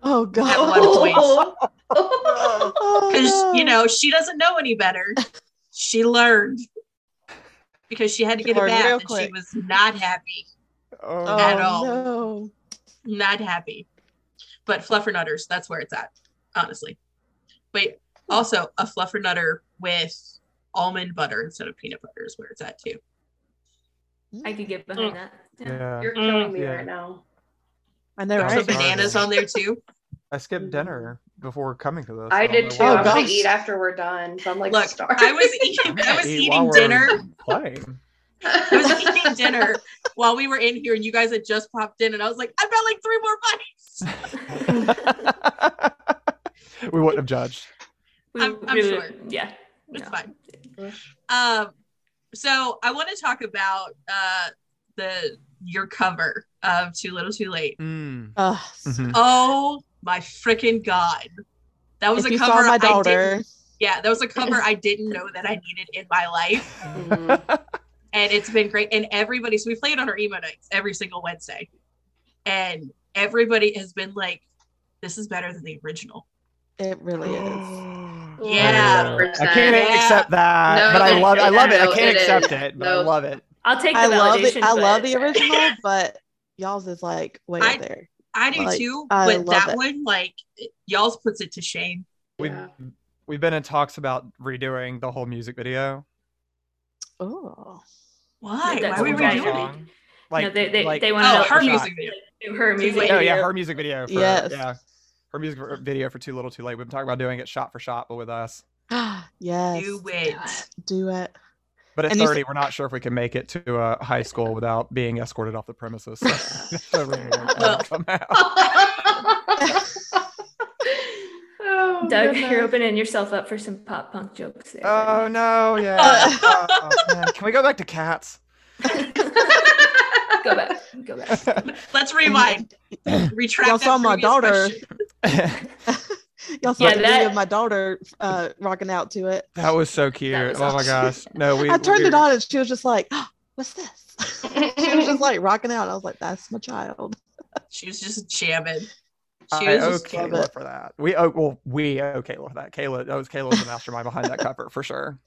B: Oh
A: At
B: god.
A: one point.
B: Oh,
A: because
B: no.
A: you know she doesn't know any better. She learned because she had to
B: She
A: get a
B: learned
A: bath
B: real
A: and she was not happy,
E: Oh,
A: at all.
B: No.
A: not happy. But fluffernutters, that's where it's at, honestly. Wait, also a fluffernutter with almond butter instead of peanut butter is where it's at too.
D: I could get behind that. Mm. Yeah.
E: yeah.
C: You're killing mm. me
E: Yeah.
C: right now.
B: And know,
E: That's
A: Also
B: right?
A: bananas on there too.
E: I skipped dinner before coming to this.
C: I
E: don't
C: did too.
B: Oh,
C: I'm gonna eat after we're done. So I'm like
A: Look,
C: starved.
A: I was eating I was
E: Eat
A: eating dinner.
E: Playing.
A: I was eating dinner while we were in here and you guys had just popped in and I was like, I've got like three more bites.
E: we wouldn't have judged.
A: I'm- I'm
D: really-
A: sure.
D: Yeah.
A: It's
D: No.
A: fine. Um, so I want to talk about uh the your cover of Too Little Too Late.
E: Mm.
B: Ugh.
E: Mhm.
A: Oh my freaking god. That was
B: if
A: a cover
B: saw my
A: I didn't
B: daughter,
A: yeah, that was a cover I didn't know that I needed in my life. And it's been great. And everybody, so we play it on our emo nights every single Wednesday. And everybody has been like, this is better than the original.
B: it really is. Oh.
A: Yeah.
E: I can't
A: Yeah.
E: accept that,
C: No,
E: but I love. I
C: it-
E: love it. I can't
C: it
E: accept
C: is.
E: it, but I love it.
D: I'll take the
B: I love
D: validation.
B: it. I love the original, but y'all's is like way
A: I-
B: up there.
A: I do
B: Like,
A: too,
B: I
A: but that
B: it.
A: one, like, y'all's puts it to shame.
E: We've
C: Yeah.
E: we've been in talks about redoing the whole music video.
B: Oh.
A: Why?
D: That's
A: Why are we
D: okay.
A: redoing it?
E: Like,
D: no, they they,
E: like,
D: they
A: Oh,
D: wanted
A: her
D: to
A: music video.
D: do her music.
A: Late.
E: Oh yeah, her music video. For,
B: Yes.
E: Yeah, her music video for Too Little Too Late. We've been talking about doing it shot for shot, but with us.
B: yes.
A: Do it.
B: Do it.
E: But at
B: And you s-
E: 30, we're not sure if we can make it to a high school without being escorted off the premises. So, so really, like,
A: Well-
E: come out.
C: Oh,
D: Doug,
C: goodness.
D: you're opening yourself up for some pop punk jokes there.
E: Oh no, yeah. Oh, man. Can we go back to cats?
D: go back. Go back.
A: Let's rewind. Retract
B: Y'all saw my daughter. Y'all saw
D: Yeah,
B: the
D: that-
B: video of my daughter uh, rocking out to it.
E: that was so cute.
D: was
E: oh my gosh. No, we
B: I turned
E: we,
B: it on and she was just like, "What's this?" she was just like rocking out. I was like, "That's my child."
A: She was just jamming. She
E: I
A: was
E: owe
A: just
E: Kayla
B: it.
E: for that. We owe well, we owe Kayla for that. Kayla, that was Kayla was the mastermind behind that cover for sure.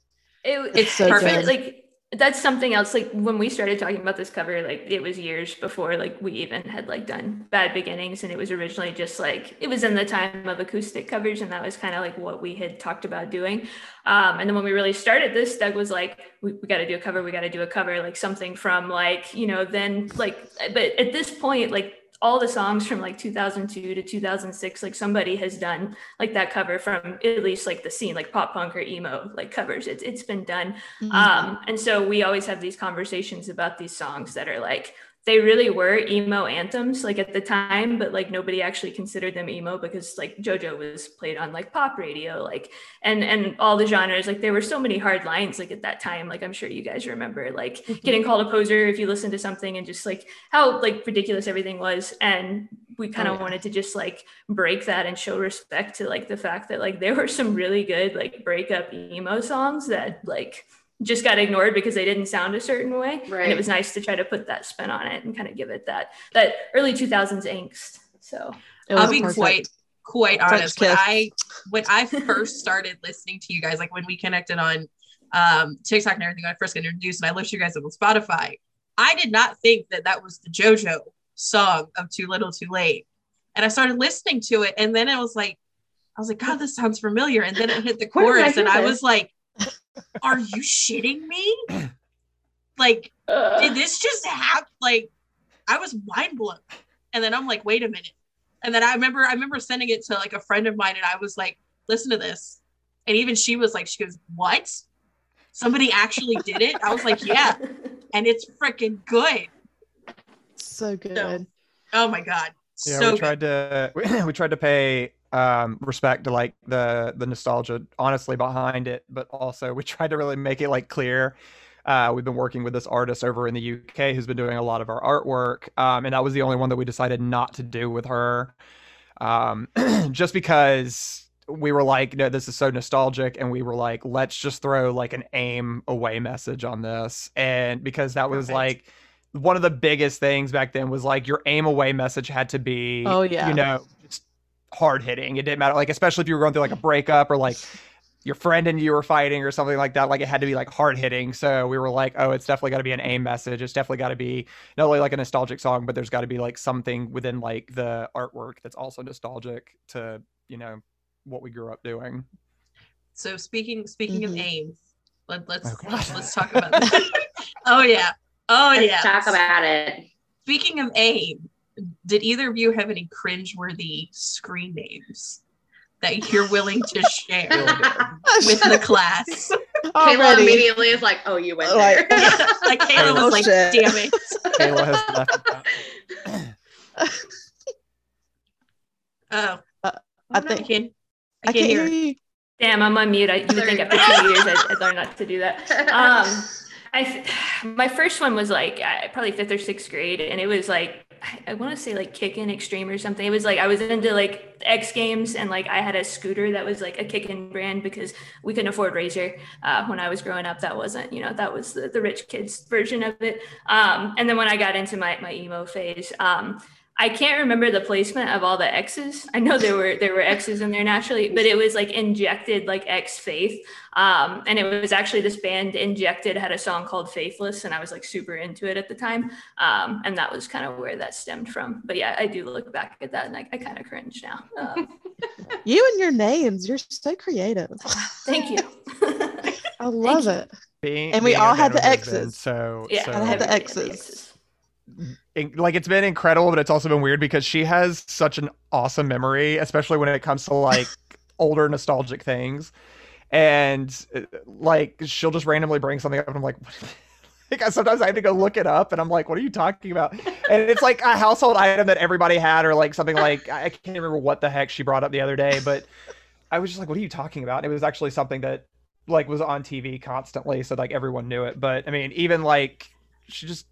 D: It,
A: It's
B: so
A: perfect.
B: good.
D: Like that's something else. Like when we started talking about this cover, like it was years before like we even had like done Bad Beginnings, and it was originally just like it was in the time of acoustic covers, and that was kind of like what we had talked about doing. Um, and then when we really started this, Doug was like, "We, we got to do a cover. We got to do a cover, like something from like you know then like." But at this point, like all the songs from like 2002 to 2006 like somebody has done like that cover from at least like the scene like pop punk or emo like covers. It's, it's been done. Um, and so we always have these conversations about these songs that are like they really were emo anthems like at the time but like nobody actually considered them emo because like jojo was played on like pop radio like and and all the genres like there were so many hard lines like at that time like i'm sure you guys remember like mm-hmm. getting called a poser if you listen to something and just like how like ridiculous everything was and we kind of
B: Oh, yeah.
D: wanted to just like break that and show respect to like the fact that like there were some really good like breakup emo songs that like just got ignored because they didn't sound a certain way and
C: Right.
D: it was nice to try to put that spin on it and kind of give it that that early 2000s angst so
A: I'll be quite quite honest. When. I when I first started listening to you guys, like when we connected on um, TikTok and everything, when I first got introduced, and I listened to you guys on Spotify, I did not think that that was the JoJo song of Too Little Too Late. And I started listening to it, and then it was like, I was like, God, this sounds familiar. And then it hit the
C: Where I
A: chorus, and I was like, Are you shitting me? Like,
C: Ugh.
A: did this just happen? Like, I was mind blown. And then I'm like, wait a minute. And then I remember, I remember sending it to like a friend of mine, and I was like, listen to this. And even she was like, she goes, what? Somebody actually did it? I was like, yeah. And it's freaking good.
B: So good.
A: Oh my God.
E: Yeah,
A: so
E: we tried to we tried to pay um, respect to like the the nostalgia honestly behind it, but also we tried to really make it like clear. Uh, we've been working with this artist over in the UK who's been doing a lot of our artwork, um, and that was the only one that we decided not to do with her, um, just because we were like, no, this is so nostalgic, and we were like, let's just throw like an aim away message on this, and because that was
A: Perfect.
E: like one of the biggest things back then was like your aim away message had to be
B: Oh, yeah.
E: you know just hard hitting it didn't matter like especially if you were going through like a breakup or like your friend and you were fighting or something like that like it had to be like hard hitting so we were like oh it's definitely got to be an aim message it's definitely got to be not only like a nostalgic song but there's got to be like something within like the artwork that's also nostalgic to you know what we grew up doing
A: so speaking speaking of
B: Mhm.
A: aims, let, let's
E: Oh,
A: let's, let's talk about that. oh yeah. Oh
C: Let's
A: yeah.
C: talk about it.
A: Speaking of aim, did either of you have any cringe-worthy screen names that you're willing to share with the class?
C: Kayla immediately is like, "Oh, you went
B: Like-
C: there."
A: like Kayla was
B: Oh,
A: like,
B: shit.
A: "Damn it!"
E: kayla has left
A: Oh,
B: I
A: I
B: think
A: can. I
B: I
A: can't
B: can't
A: hear.
B: hear
A: it.
B: you.
D: Damn, I'm on mute. I, you would
C: There
D: think after
C: go.
D: two years I'd, I'd learn not to do that. Um, I my first one was like uh, probably fifth or sixth grade, and it was like I, want to say like Kickin Extreme or something. It was like I was into like X Games, and like I had a scooter that was like a Kickin brand because we couldn't afford Razor uh, when I was growing up. That wasn't you know that was the, the rich kids version of it. Um, and then when I got into my my emo phase. Um, I can't remember the placement of all the X's. I know there were there were X's in there naturally, but it was like injected like X Faith. Um, and it was actually this band Injected had a song called Faithless, and I was like super into it at the time. Um, and that was kind of where that stemmed from. But yeah, I do look back at that and I, I kind of cringe now. Um,
B: You and your names. You're so creative.
D: thank you.
B: I love
D: you.
B: it.
E: being,
B: And we all had the
E: has been
B: X's.
E: so
D: yeah,
E: so
B: I had the
D: everybody
B: X's.
E: Like it's been incredible, but it's also been weird because she has such an awesome memory, especially when it comes to like older nostalgic things. And uh, like she'll just randomly bring something up, and I'm like, like sometimes I have to go look it up, and I'm like, what are you talking about? And it's like a household item that everybody had, or like something like I I can't remember what the heck she brought up the other day, but I was just like, what are you talking about? And it was actually something that like was on TV constantly, so like everyone knew it. But I mean, even like she just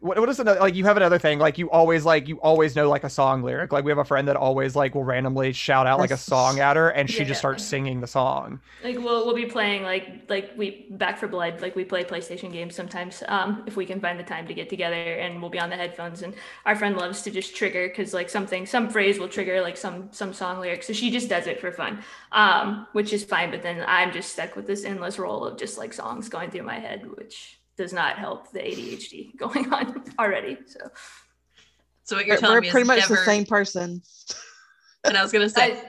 E: what, what is another like you have another thing like you always like you always know like a song lyric like we have a friend that always like will randomly shout out like a song at her and she
D: Yeah.
E: just starts singing the song
D: Like we'll we'll be playing like like we Back 4 Blood like we play PlayStation games sometimes um if we can find the time to get together and we'll be on the headphones and our friend loves to just trigger because like something some phrase will trigger like some some song lyric so she just does it for fun um which is fine but then I'm just stuck with this endless roll of just like songs going through my head which does not help the ADHD going on already so
A: So what you're
B: We're,
A: telling
B: we're
A: me
B: pretty
A: is
B: much
A: never,
B: the same person.
A: And I was gonna say,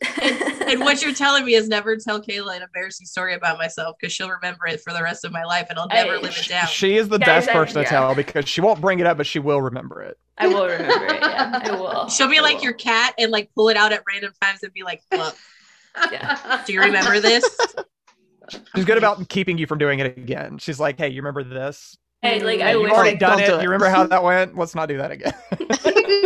D: I,
A: and what you're telling me is never tell Kayla an embarrassing story about myself because she'll remember it for the rest of my life and I'll never
D: I-
A: live it down.
E: she is the
D: Guys,
E: best
D: I-
E: person to
D: yeah.
E: tell because she won't bring it up but she will remember it
D: I will remember it yeah I will
A: She'll be
D: I
A: like
D: will.
A: your cat and like pull it out at random times and be like, "Look,
D: Yeah.
A: do you remember this?"
E: She's good about keeping you from doing it again she's like hey you remember this
D: Hey, like I
E: you've
D: wish
E: already
D: I,
E: done it
B: do it.
E: you remember how that went let's not do that again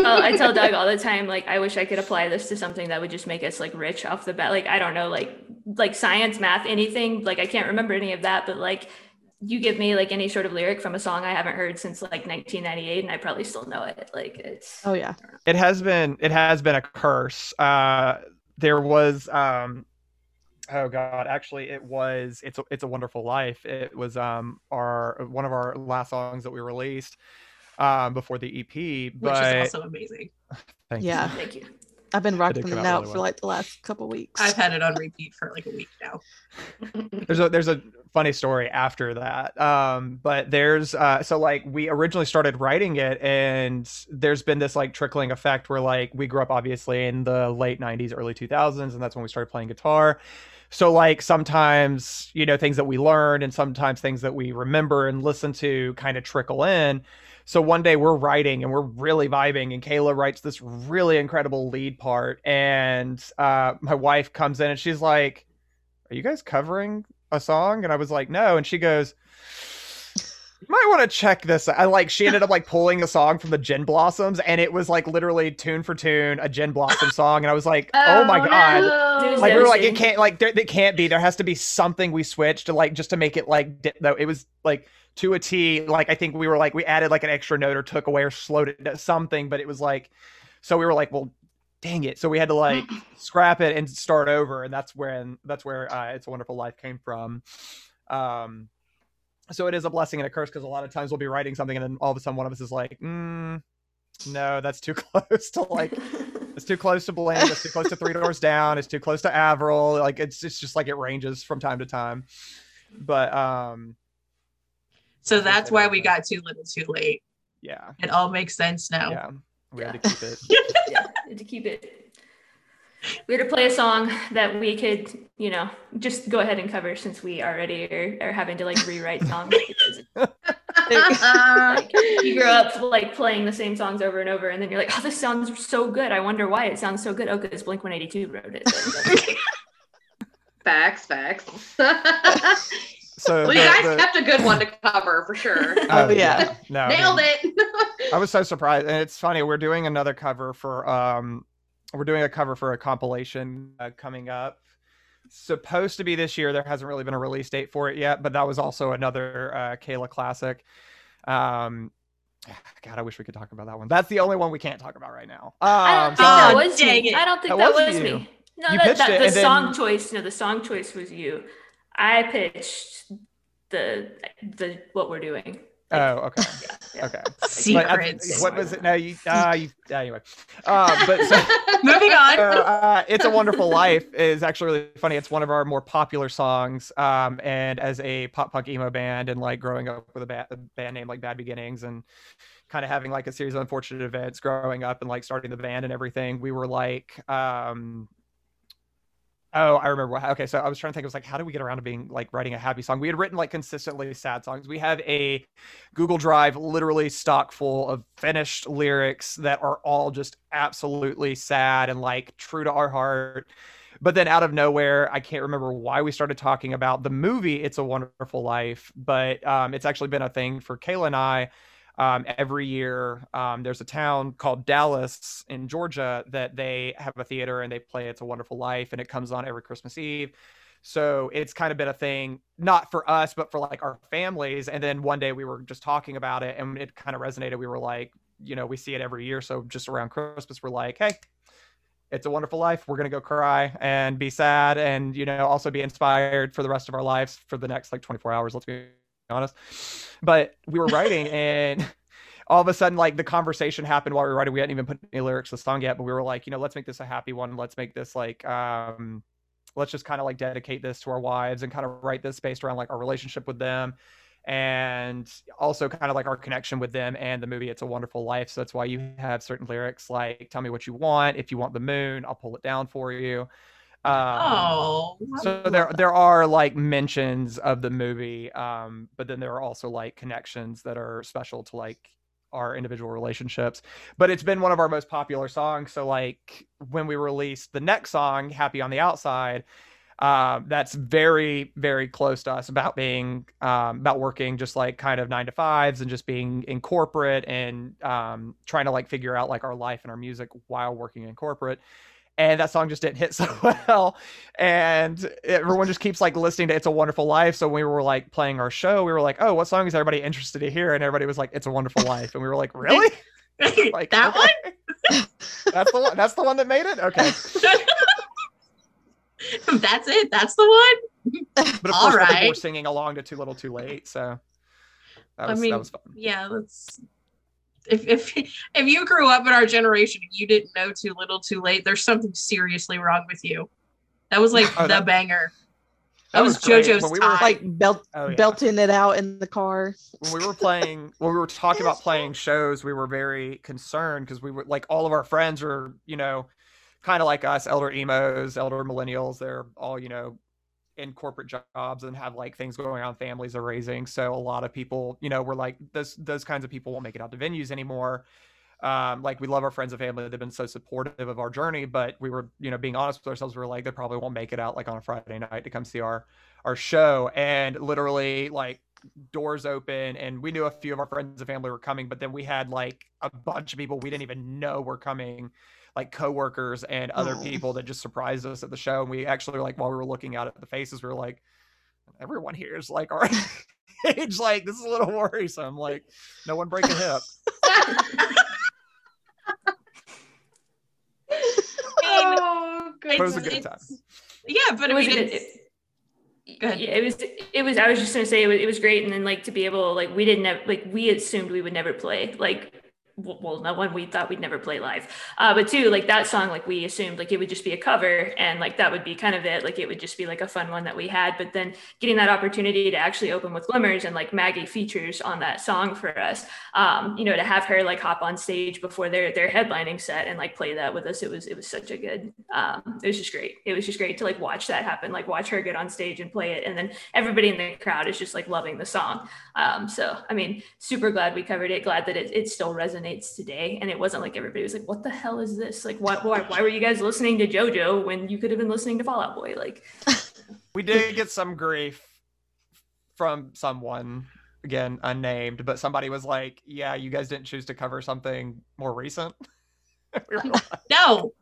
D: I tell Doug all the time, like I wish I could apply this to something that would just make us like rich off the bat. Like I don't know, like like science, math, anything. Like I can't remember any of that, but like you give me like any sort of lyric from a song I haven't heard since like 1998, and I probably still know it. Like it's
B: Oh yeah.
E: it has been it has been a curse uh there was um oh god actually it was it's a, it's a wonderful life it was um our one of our last songs that we released um before the ep
A: Which is also amazing.
E: thank you.
B: Yeah.
D: thank you.
B: I've been rocking it
E: out
B: out
E: really
B: for
E: well.
B: like the last couple weeks.
A: I've had it on repeat for like a week now.
E: there's a there's a funny story after that um but there's uh so like we originally started writing it and there's been this like trickling effect where like we grew up obviously in the late 90s early 2000s and that's when we started playing guitar so like sometimes you know things that we learn and sometimes things that we remember and listen to kind of trickle in so one day we're writing and we're really vibing and kayla writes this really incredible lead part and uh my wife comes in and she's like are you guys covering a song? And I was like, no. And she goes, You might want to check this. I like she ended up like pulling a song from the Gin Blossoms, and it was like literally tune for tune a Gin Blossom song, and I was like, oh, my god.
C: no.
E: Like we were like, it can't like there, it can't be. There has to be something we switched to like just to make it like di- though it was like to a T. Like I think we were like we added like an extra note or took away or slowed it to something, but it was like so we were like, well, dang it. So we had to like scrap it and start over, and that's when that's where uh, it's a wonderful life came from. Um, so it is a blessing and a curse because a lot of times we'll be writing something and then all of a sudden one of us is like, mm, no, that's too close to like it's too close to Blink. It's too close to Three Doors Down. It's too close to Avril. Like it's it's just like it ranges from time to time. But um,
A: So that's why we got too little too late.
E: yeah,
A: It all makes sense now.
E: yeah, we had to keep it.
D: yeah, to keep it. We had to play a song that we could, you know, just go ahead and cover since we already are, are having to like rewrite songs because like, you grow up like playing the same songs over and over, and then you're like, oh, this sounds so good. I wonder why it sounds so good. Oh, because Blink 182 wrote it.
C: facts, facts.
E: So
C: well, you
E: the-
C: guys
E: the-
C: kept a good one to cover for sure.
E: oh,
B: yeah.
E: no, I
C: Nailed
E: mean,
C: it.
E: I was so surprised, and it's funny. We're doing another cover for um, we're doing a cover for a compilation uh, coming up. Supposed to be this year. There hasn't really been a release date for it yet, but that was also another uh, Kayla classic. Um, God, I wish we could talk about that one. That's the only one we can't talk about right now.
D: I don't
E: Um,
D: think
E: so-
D: that was
A: dang
D: me.
A: it.
D: I don't think
E: That
D: that,
E: was
D: was, me. No,
E: You
D: that, that, the
E: and then-
D: song choice. No, the song choice was you. I pitched the the what we're doing.
E: Oh, okay,
D: Yeah, yeah.
E: okay. But I- what was it? No, you. Uh, you anyway. Uh, but so.
A: Moving on.
E: uh, "It's a Wonderful Life" is actually really funny. It's one of our more popular songs. Um, and as a pop punk emo band, and like growing up with a, ba- a band name like Bad Beginnings, and kind of having like a series of unfortunate events growing up, and like starting the band and everything, we were like, um, Oh, I remember. what- Okay, so I was trying to think. I was like, how do we get around to being like writing a happy song? We had written like consistently sad songs. We have a Google Drive, literally stock full of finished lyrics that are all just absolutely sad and like true to our heart. But then out of nowhere, I can't remember why we started talking about the movie "It's a Wonderful Life," but um, it's actually been a thing for Kayla and I um, every year um, there's a town called dallas in georgia that they have a theater and they play it's a wonderful life and it comes on every christmas eve. So it's kind of been a thing not for us but for like our families. And then one day we were just talking about it and it kind of resonated. We were like you know we see it every year. So just around christmas we're like hey it's a wonderful life. We're going to go cry and be sad and you know also be inspired for the rest of our lives for the next like 24 hours. Let's be honest but we were writing and all of a sudden like the conversation happened while we were writing. We hadn't even put any lyrics to the song yet but we were like you know let's make this a happy one. Let's make this like um let's just kind of like dedicate this to our wives and kind of write this based around like our relationship with them and also kind of like our connection with them and the movie it's a wonderful life. So that's why you have certain lyrics like tell me what you want. If you want the moon i'll pull it down for you um,
A: oh.
E: So there
A: that.
E: there are like mentions of the movie um but then there are also like connections that are special to like our individual relationships but it's been one of our most popular songs so like when we released the next song happy on the outside um that's very very close to us about being um about working just like kind of nine to fives and just being in corporate and um trying to like figure out like our life and our music while working in corporate and that song just didn't hit so well. And everyone just keeps like listening to it's a wonderful life. So when we were like playing our show we were like oh what song is everybody interested to hear? And everybody was like it's a wonderful life. And we were like really? like
A: that
E: okay. that's the one that's the one that made it? Okay?
A: That's it. That's the one.
E: but of
A: All
E: course people were singing along to too little too late so that
A: I
E: was,
A: mean,
E: that was fun.
A: Yeah, that's if if if you grew up in our generation and you didn't know too little too late, there's something seriously wrong with you. That was like
E: Oh,
A: the
E: that-
A: banger. That, was,
E: great.
A: JoJo's
E: When we were-
B: like belt
E: Oh, yeah.
B: belting it out in the car.
E: when we were playing when we were talking about playing shows we were very concerned because we were like all of our friends were you know kind of like us elder emos elder millennials they're all you know in corporate jobs and have like things going on families are raising so a lot of people you know were like those those kinds of people won't make it out to venues anymore um, like we love our friends and family. They've been so supportive of our journey, but we were, you know, being honest with ourselves. We were like, they probably won't make it out like on a Friday night to come see our our show. And literally, like doors open, and we knew a few of our friends and family were coming, but then we had like a bunch of people we didn't even know were coming, like coworkers and other
B: Oh.
E: people that just surprised us at the show. And we actually like while we were looking out at the faces, we were like, everyone here is like our age. Like this is a little worrisome. Like no one break a hip.
C: oh,
E: But it was a good time.
A: Yeah, but
D: It was
A: mean,
D: a good-
A: it's,
D: it-
A: Go ahead.
D: yeah, it was it was I was just gonna say it was, it was great and then like to be able like we didn't have like we assumed we would never play like w- well no one we thought we'd never play live. Uh but two like that song like we assumed like it would just be a cover and like that would be kind of it. Like it would just be like a fun one that we had. But then getting that opportunity to actually open with glimmers and like Maggie features on that song for us um you know to have her like hop on stage before their their headlining set and like play that with us it was it was such a good um it was just great. It was just great to like watch that happen like watch her get on stage and play it. And then everybody in the crowd is just like loving the song. Um so i mean super glad we covered it. Glad that it, it still resonates today and it wasn't like everybody was like what the hell is this like why, why why were you guys listening to jojo when you could have been listening to Fall Out Boy like
E: We did get some grief from someone, again, unnamed, but somebody was like, Yeah, you guys didn't choose to cover something more recent. we like,
A: no.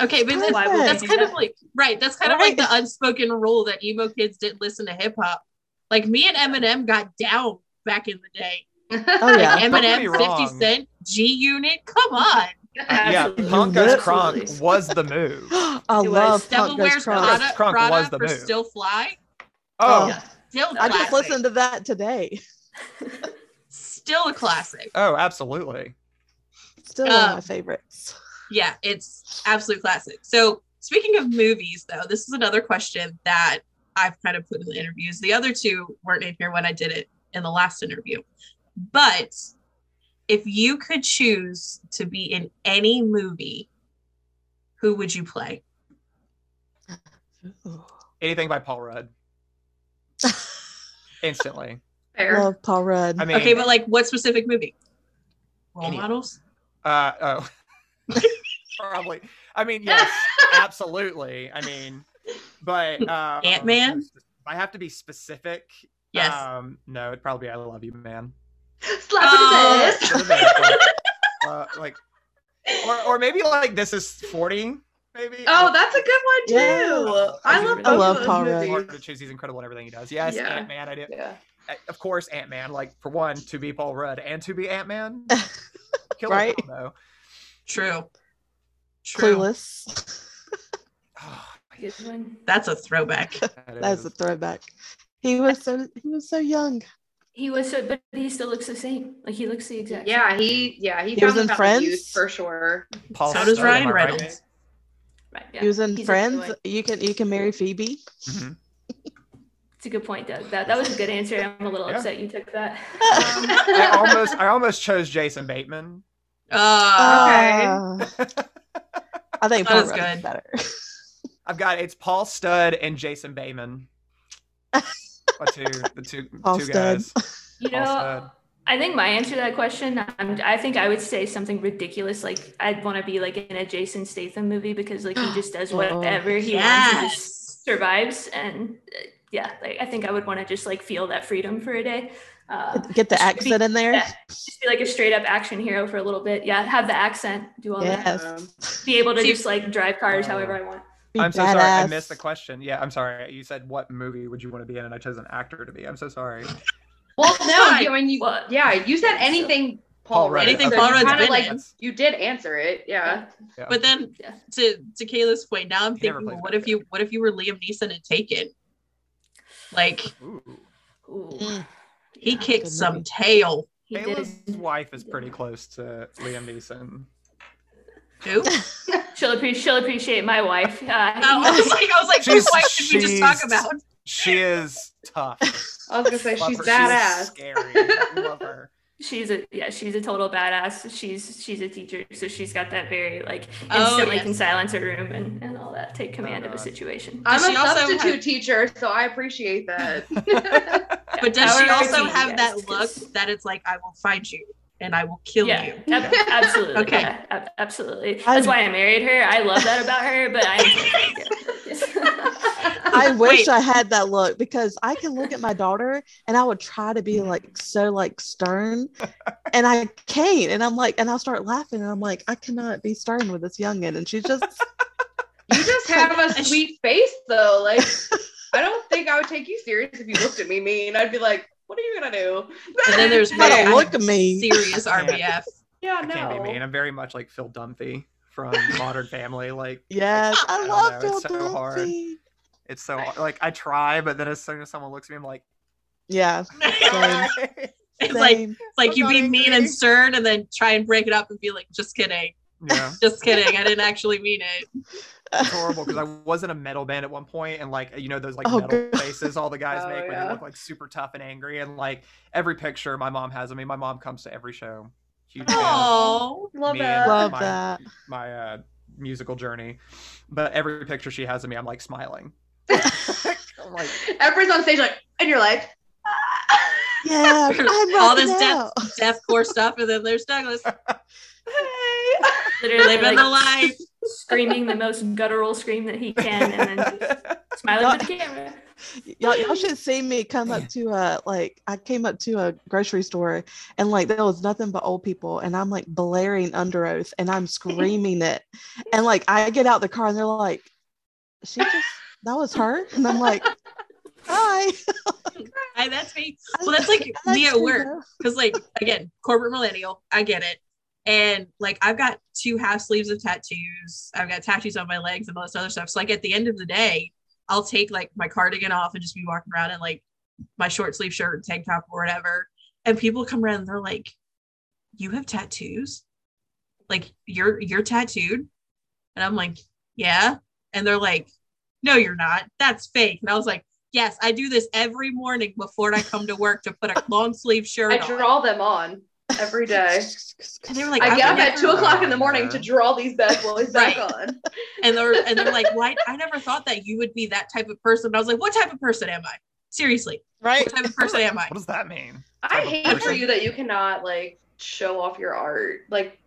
A: Okay, but that's,
D: Why would we
A: that's
D: do
A: kind of like right. That's kind of like the unspoken rule that emo kids didn't listen to hip hop. Like me and Eminem got down back in the day.
B: Oh yeah.
A: Like
E: Don't
A: Eminem, 50 Cent, G Unit. Come on.
E: Yeah,
D: Absolutely.
E: punk goes crunk was the move.
B: I
D: It was
B: love
A: Devil
B: Punk Goes
A: Wears
B: Crunk.
A: Prada,
E: Crunk
A: Prada
E: was the
A: for
E: move.
A: Still Fly.
E: Oh,
B: Yeah.
A: Still
B: I
A: classic.
B: just listened to that today.
A: Still a classic.
E: oh, absolutely.
B: Still one of
A: Um,
B: my favorites.
A: Yeah, it's absolute classic. So speaking of movies, though, this is another question that I've kind of put in the interviews. The other two weren't in here when I did it in the last interview. But if you could choose to be in any movie, who would you play?
B: Ooh.
E: Anything by Paul Rudd. Instantly.
C: Fair.
B: Love Paul Rudd.
E: I mean,
A: Okay, but like what specific movie? Role
E: Any-
A: models?
E: uh, oh, probably. I mean, yes, absolutely. I mean, but um,
A: Ant-Man?
E: If I have to be specific.
A: Yes.
E: Um, no, it'd probably be "I Love You, Man."
C: Slap
A: Oh.
C: it
E: For like, uh, like, or or maybe like "This Is 40, Maybe.
C: Oh, that's a good one too.
B: Yeah.
C: I
E: I
C: love
E: do
C: both
B: love Paul Rudd.
E: to choose. He's incredible in everything he does. Yes,
C: Yeah.
E: Ant Man. I do.
C: Yeah.
E: Uh, Of course, Ant Man. Like for one, to be Paul Rudd and to be Ant Man.
B: Right?
E: combo.
A: True. True.
B: Clueless.
E: Oh,
A: That's a throwback.
E: that
B: That's a throwback. He was so he was so young.
D: He was so, but he still looks the same. Like he looks the exact same.
C: Yeah, he yeah he,
B: He was in Friends?
C: for sure.
E: Paul
A: So does Ryan
E: am I right?
A: Reynolds.
D: Right. Yeah.
B: He was in
D: He's
B: Friends. You can you can marry Phoebe.
E: Mhm.
D: It's a good point, Doug. That that was a good answer. I'm a little
E: Yeah.
D: upset you took that.
E: I almost, I almost chose Jason Bateman.
A: Uh,
C: Okay.
B: Uh, I think
A: That
B: Paul
A: is
B: Rudd is
A: good.
B: better.
E: I've got it's Paul Stud and Jason Bateman. The two, the two,
B: Paul
E: two
B: Stud.
E: guys.
D: You
E: Paul
D: know,
E: Stud.
D: I think my answer to that question, um, I think I would say something ridiculous. Like I'd want to be like in a Jason Statham movie because like he just does
B: Oh,
D: whatever he wants and just survives. And uh, yeah, like, I think I would want to just like feel that freedom for a day. Uh,
B: Get the
D: Just be-
B: accent in there.
D: yeah, just be like a straight up action hero for a little bit. Yeah, have the accent, do all that.
B: Yes.
C: Um,
D: Be able to
A: See-
D: just like drive cars
E: Oh.
D: however I want.
B: Be
E: I'm so sorry. I missed the question. Yeah, I'm sorry. You said what movie would you want to be in, and I chose an actor to be. I'm so sorry.
C: well, no, you, I mean, you,
D: What?
C: yeah, you said anything Paul,
E: Paul Rudd.
C: Rudd.
A: Anything
C: so
A: Paul
C: you
A: Rudd's
C: kinda
A: been
C: like
A: in.
C: you did answer it. Yeah.
E: Yeah.
A: But then
D: Yeah.
A: to to Kayla's point, now I'm
E: He
A: thinking,
E: plays
A: what if you what if you were Liam Neeson and Taken? Like
E: Ooh.
D: Ooh.
B: Mm.
A: he
D: Yeah,
A: kicked some
B: movie.
A: tail.
D: He did.
E: Kayla's wife is pretty close to Liam Neeson.
A: Who?
D: She'll appreciate. She'll appreciate my wife. Uh,
A: I was like, I was like, whose
E: She's-
A: wife did we just talk about?
E: She is tough.
C: I was gonna say
E: Love
C: she's
E: her.
C: badass.
E: scary. Love her.
D: she's a yeah. She's a total badass. She's she's a teacher, so she's got that very like
A: Oh,
D: instantly
A: yes.
D: can silence a room and, and all that. Take command of a situation.
C: I'm
A: Does she
C: a
A: also
C: substitute
A: have-
C: teacher, so I appreciate that.
A: But does she also have
D: yes,
A: that look that it's like, I will find you and I will kill
D: yeah,
A: you.
D: ab- absolutely.
A: Okay.
D: yeah, ab- absolutely.
B: I-
D: That's why I married her. I love that about her, but I.
B: I wish
A: Wait.
B: I had that look because I can look at my daughter and I would try to be like so like stern and I can't. And I'm like, and I'll start laughing and I'm like, I cannot be stern with this youngin. And she's just
C: You just have a sweet face though. Like I don't think I would take you serious if you looked at me mean. I'd be like, what are you gonna do?
A: And then there's
B: You
A: where
B: gotta
A: I
B: look
A: have
B: at me.
A: serious RBF.
C: yeah,
E: I can't be mean. I'm very much like Phil Dunphy from Modern Family. Like
B: yes, I,
E: I
B: love
E: know,
B: Phil
E: it's so hard.
B: Dunphy.
E: it's so hard. like I try, but then as soon as someone looks at me, I'm like,
B: Yeah,
A: it's like it's like
E: I'm
A: you
E: not
A: be mean and stern and then try and break it up and be like, just kidding.
E: yeah.
A: Just kidding. I didn't actually mean it.
E: It's horrible because I was in a metal band at one point, and like you know those like
B: Oh,
E: metal
B: God.
E: faces all the guys
C: Oh,
E: make, where
C: yeah.
E: they look like super tough and angry, and like every picture my mom has of me. My mom comes to every show. Huge fan
A: Oh,
C: Love
E: Me
C: that.
B: love
E: my-
B: that.
E: my uh, musical journey, but every picture she has of me, I'm like smiling. I'm like,
C: Everyone's on stage like, and you're like,
B: Yeah, I'm
A: All this death-
B: out.
A: deathcore stuff, and then there's Douglas
C: hey.
D: Literally
A: living
D: like,
A: the life.
D: Screaming the most guttural scream that he can, and then just smiling to the camera.
B: y'all, y'all should see me come up to a like I came up to a grocery store and like there was nothing but old people and I'm like blaring Underoath and I'm screaming it and like I get out the car and they're like she just that was her and I'm like hi
A: I, that's me. Well, that's like me at work. because like again corporate millennial i get it and like i've got two half sleeves of tattoos. I've got tattoos on my legs and all this other stuff. So like at the end of the day i'll take like my cardigan off and just be walking around in like my short sleeve shirt and tank top or whatever. And people come around and they're like you have tattoos? Like you're you're tattooed? And i'm like yeah. And they're like no you're not. That's fake. And i was like yes i do this every morning before i come to work to put a long sleeve shirt
C: I
A: on.
C: draw them on every day.
A: and they were like,
C: I
A: I've
C: get up at two o'clock in the morning to draw these bad boys back
A: Right.
C: on.
A: and they're and they're like, why? I never thought that you would be that type of person. And I was like, what type of person am I? Seriously,
B: right
A: what type of person am I?
E: what does that mean?
C: I hate for you that you cannot like show off your art. Like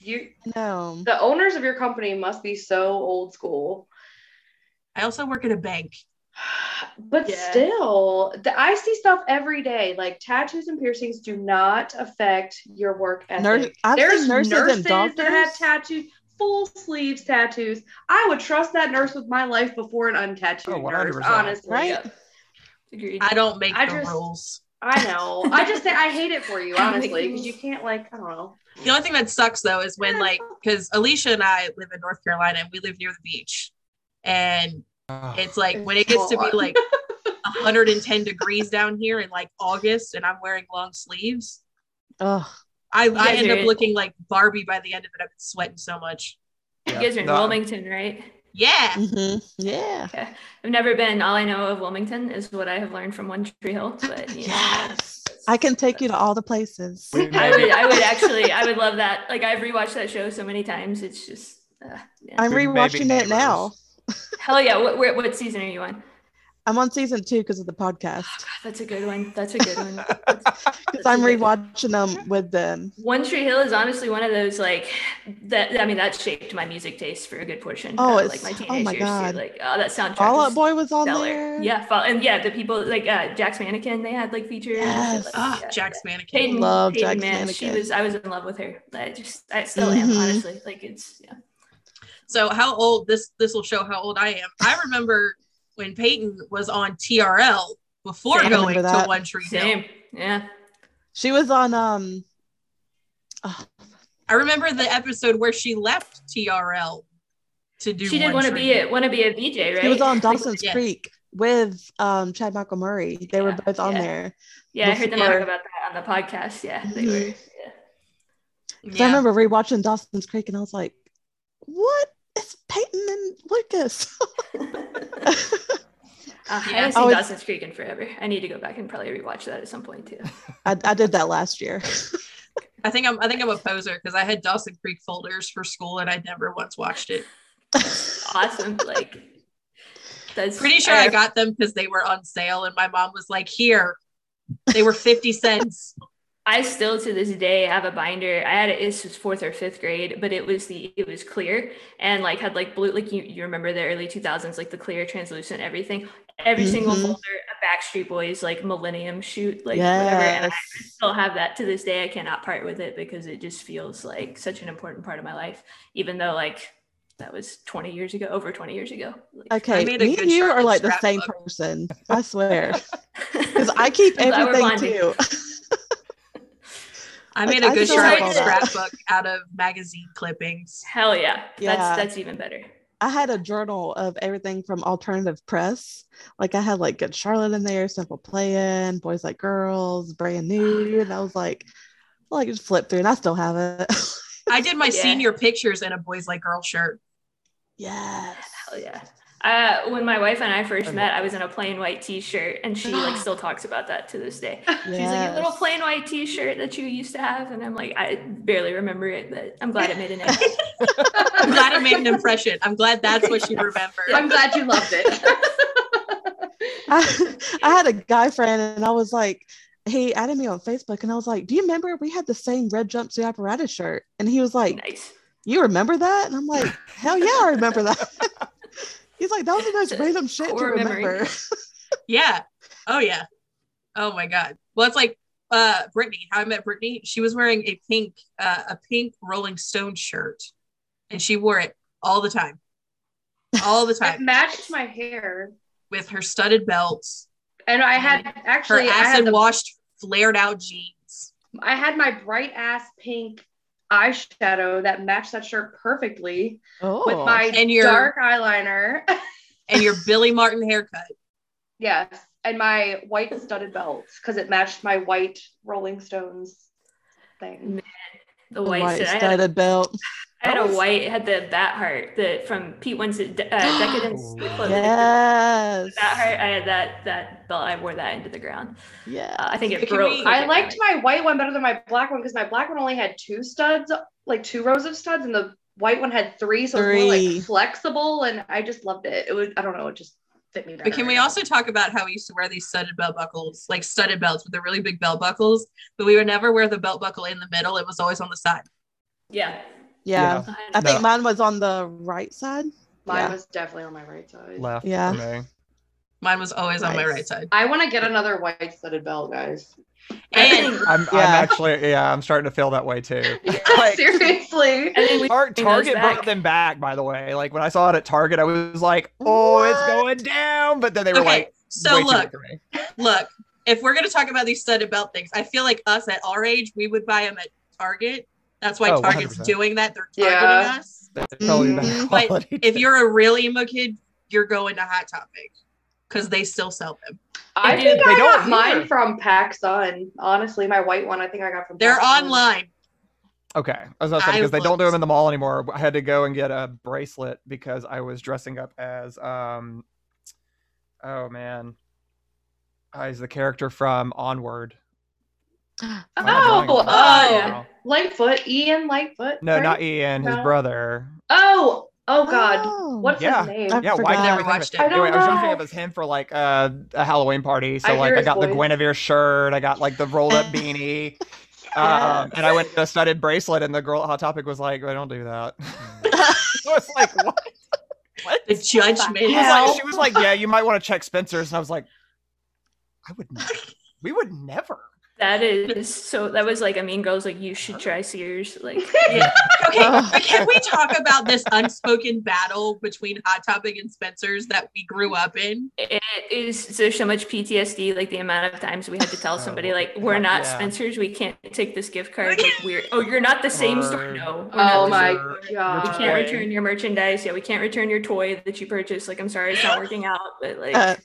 C: you
B: no
C: the owners of your company must be so old school.
A: I also work at a bank.
C: But
D: Yeah.
C: still, the, I see stuff every day. Like tattoos and piercings do not affect your work ethic.
B: Nurse,
C: There's
B: nurses,
C: nurses
B: and doctors
C: that have tattoos, full sleeves tattoos. I would trust that nurse with my life before an untattooed
E: Oh,
C: nurse. Honestly,
B: Right?
D: Agreed.
A: I don't make
C: I
A: the
C: just-
A: rules.
C: I know. I just say I hate it for you,
D: I don't make
C: honestly, because you can't like I don't know.
A: The only thing that sucks though is when like because Alicia and I live in North Carolina and we live near the beach, and it's like when it gets to be like 110 degrees down here in like August, and I'm wearing long sleeves.
B: Ugh.
A: I, I
D: guys
A: end up looking like Barbie by the end of it. I've been sweating so much.
D: you guys are in
E: No,
D: Wilmington, right?
A: Yeah.
B: hmm yeah
D: Okay. I've never been. All I know of Wilmington is what I have learned from One Tree Hill. But you know,
B: yes I can take you to all the places
D: I would. I would actually. I would love that. Like I've rewatched that show so many times. It's just. Uh, yeah.
B: I'm
E: We may be
B: rewatching it now
D: Hell yeah! What, where, what season are you on?
B: I'm on season two because of the podcast
D: God, that's a good one. That's a good one.
B: because I'm rewatching them with them
D: One Tree Hill is honestly one of those like that. I mean, that shaped my music taste for a good portion.
B: Oh,
D: of,
B: it's-
D: like my
B: oh
D: teenage
B: my
D: years
B: God.
D: too. Like oh, that soundtrack.
B: Fall Out Boy was on
D: stellar.
B: there
D: Yeah, Fall, and yeah, the people like uh, Jack's Mannequin. They had like features.
B: Yes.
D: like-
A: Ah,
D: yeah.
A: Jack's mannequin.
D: Peyton,
B: Love
D: Peyton,
B: Jack's
D: man, she was. I was in love with her. I just, I still am.
B: Mhm.
D: Honestly, like it's. Yeah.
A: So how old this this will show how old I am. I remember when Peyton was on TRL before
D: Same.
A: Going to. One Tree Hill.
D: Same. Yeah.
B: she was on um oh,
A: I remember the episode where she left TRL to do.
D: She did
A: One
D: want to be
A: Hill.
D: a want to be a VJ, right?
B: she was on Dawson's
A: yeah.
B: Creek with um Chad Michael Murray they were both on
D: yeah.
B: there
D: Yeah, I heard them talk about that on the podcast. Yeah, they were.
B: Mhm.
D: Yeah.
B: 'Cause I
A: Yeah.
B: remember rewatching Dawson's Creek and I was like what it's Peyton and Lucas
D: Uh, I haven't seen
B: Oh,
D: Dawson's Creek in forever. I need to go back and probably rewatch that at some point too.
B: I, I did that last year
A: I think I'm I think I'm a poser because I had Dawson Creek folders for school and I never once watched it.
D: Awesome. Like that's
A: Pretty sure I got them because they were on sale and my mom was like, "Here, they were fifty cents."
D: I still to this day have a binder. I had it. This was fourth or fifth grade, but it was the it was clear and like had like blue. Like you, you remember the early two thousands, like the clear, translucent, everything. Every single
B: Mhm.
D: folder, a Backstreet Boys like Millennium shoot, like whatever. And I still have that to this day. I cannot part with it because it just feels like such an important part of my life, even though like that was 20 years ago, over 20 years ago. Like,
B: Okay,
A: made a
B: me and you are like the same
A: scrapbook.
B: person. I swear. Because I keep
D: I'm glad we're
B: everything
D: bonding.
B: too.
A: I
B: Like,
A: made a
B: I
A: good
B: still
D: have
A: Charlotte
D: that.
A: scrapbook out of magazine clippings.
D: Hell yeah.
B: Yeah.
D: That's that's even better.
B: I had a journal of everything from alternative press. Like I had like Good Charlotte in there, Simple Plan, Boys Like Girls, Brand New, and I was like, well, I just flip through, and I still have it.
A: I did my
D: Yeah.
A: senior pictures in a boys like girl shirt.
B: yes.
D: Hell yeah. Uh, when my wife and I first
E: I
D: met, I was in a plain white T-shirt, and she like still talks about that to this day. She's like, a little plain white T-shirt that you used to have," and I'm like, I barely remember it, but I'm glad it made an impact.
A: I'm glad it made an impression. I'm glad that's what she remembered.
C: I'm glad you loved it.
B: I, I had a guy friend, and I was like, he added me on Facebook, and I was like, "Do you remember we had the same red jumpsuit apparatus shirt?" And he was like,
D: nice.
B: "You remember that?" And I'm like, "Hell yeah, I remember that." He's like, "That was the most random shit to remember."
A: Yeah. Oh yeah. Oh my god. Well, it's like uh Brittany. How I met Brittany. She was wearing a pink uh, a pink Rolling Stone shirt, and she wore it all the time, all the time.
C: it matched my hair.
A: with her studded belts,
C: And I had
A: her
C: actually I had,
A: acid
C: the,
A: washed flared out jeans.
C: I had my bright ass pink eyeshadow that matched that shirt perfectly
B: Oh,
C: with my
A: And your-
C: dark eyeliner.
A: and your Billy Martin haircut.
C: yes. And my white studded belt because it matched my white Rolling Stones thing.
D: The
B: the
D: white,
B: white
D: shit. I had,
B: studded belt.
D: I had
E: That
D: a white, had the bat heart the from Pete Wentz uh, Decadence.
E: Ooh.
B: Yes.
D: Bat heart. I had that that belt. I wore that into the ground.
B: Yeah.
D: Uh, I think it
A: Can
D: broke.
A: we-
C: I liked my white one better than my black one because my black one only had two studs, like two rows of studs, and the white one had three, so it was more like flexible, and I just loved it. It was I don't know, it just fit me better.
A: But can we also talk about how we used to wear these studded belt buckles, like studded belts with the really big belt buckles, but we would never wear the belt buckle in the middle. It was always on the side.
D: Yeah.
B: yeah.
E: Yeah.
B: I think
E: No.
B: mine was on the right side.
C: Mine
B: yeah.
C: was definitely on my right side.
E: left
B: Yeah.
E: for me.
A: Mine was always on my right side.
C: I want to get another white studded belt, guys.
A: And
E: I'm, I'm actually yeah, I'm starting to feel that way too. Like-
C: Seriously.
D: I think we
E: Tar- Target brought
D: back.
E: them back, by the way. Like when I saw it at Target, I was like, "Oh, it's going down!" But then they were
A: okay,
E: like,
A: so
E: way
A: look,
E: big
A: look, if we're gonna talk about these studded belt things, I feel like us at our age, we would buy them at Target. That's why
E: Oh,
A: Target's
E: 100%.
A: doing that. They're targeting
C: Yeah.
A: us.
E: They're totally better
B: Mhm.
A: But If you're a really emo kid, you're going to Hot Topic because they still sell them.
C: I
D: They
C: think
D: do.
C: I
E: They
C: got
E: don't
C: mine
E: either.
C: from PacSun. Honestly, my white one, I think I got from.
A: They're
C: PacSun.
A: online.
E: Okay, I was about to say because they don't do them in the mall anymore. I had to go and get a bracelet because I was dressing up as um, oh man, uh, he's the character from Onward. Why am I
C: Oh,
E: drawing a blank
C: uh,
D: yeah.
C: Lightfoot, Ian Lightfoot.
E: no,
C: right?
E: not Ian, his
C: No.
E: brother.
C: Oh, oh God,
B: Oh.
C: what's
E: Yeah.
C: his name?
B: I
E: Yeah, why
B: forgot.
E: can't we
A: Never watched
E: think
A: it.
E: of? Anyway,
C: I
E: I
C: don't
E: was dressing
C: know.
E: up as him for like uh, a Halloween party. So
C: I
E: like I
C: his
E: got the. Guinevere shirt, I got like the rolled up beanie. Um, and I went to a studded bracelet, and the girl at Hot Topic was like, "I don't do that." I was like, "What?" What?
A: The judgment.
E: She was, like, she was like, "Yeah, you might want to check Spencer's," and I was like, "I would, never. we would never."
D: That is so. That was like a Mean Girls. Like you should try Sears. Like
A: Yeah. Okay, but can we talk about this unspoken battle between Hot Topic and Spencer's that we grew up in?
D: it is. There's so much PTSD. Like the amount of times we had to tell somebody,
E: Oh,
D: like, we're not
E: yeah.
D: Spencer's. We can't take this gift card. Like we're. Oh, you're not the same store. No. we're
C: Oh my
D: store.
C: God.
D: We can't return your merchandise. Yeah, we can't return your toy that you purchased. Like, I'm sorry, it's not working out. But like,
B: Uh,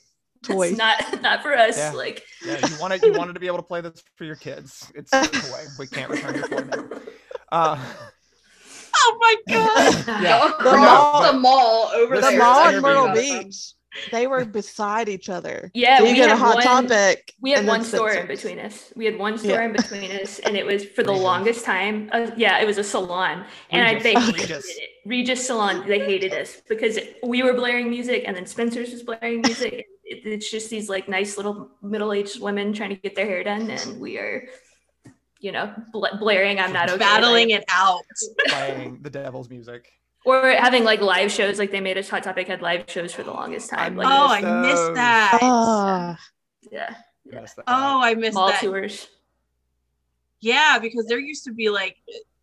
D: it's not not for us.
E: Yeah.
D: Like,
E: Yeah, you wanted you wanted to be able to play this for your kids. It's a toy. We can't return your toy now. Uh,
A: Oh my god.
E: Yeah.
C: Across
B: The
C: the mall over
E: This
B: the
C: there.
E: is
B: mall in. Myrtle Beach. They were beside each other.
D: Yeah,
B: so
D: we
B: get a
D: had
B: hot
D: one-
B: topic.
D: We had one store in between us. We had one store
B: Yeah.
D: in between us, and it was for the
E: Regis.
D: longest time. Uh, yeah, it was a salon, and I
E: Regis.
D: they hated
E: Regis.
D: it. Regis Salon. They hated us because we were blaring music, and then Spencer's was blaring music. It, it's just these like nice little middle-aged women trying to get their hair done, and we are, you know, bla- blaring "I'm not okay,"
A: battling
D: like-
A: it out.
E: Playing the devil's music.
D: or having like live shows. Like they made us Hot Topic had live shows for the longest time. Like,
A: Oh, I
E: those.
A: missed that.
B: Ah,
D: yeah,
E: I missed that.
A: Oh, I missed
D: mall
A: that.
D: tours.
A: Yeah, because there used to be like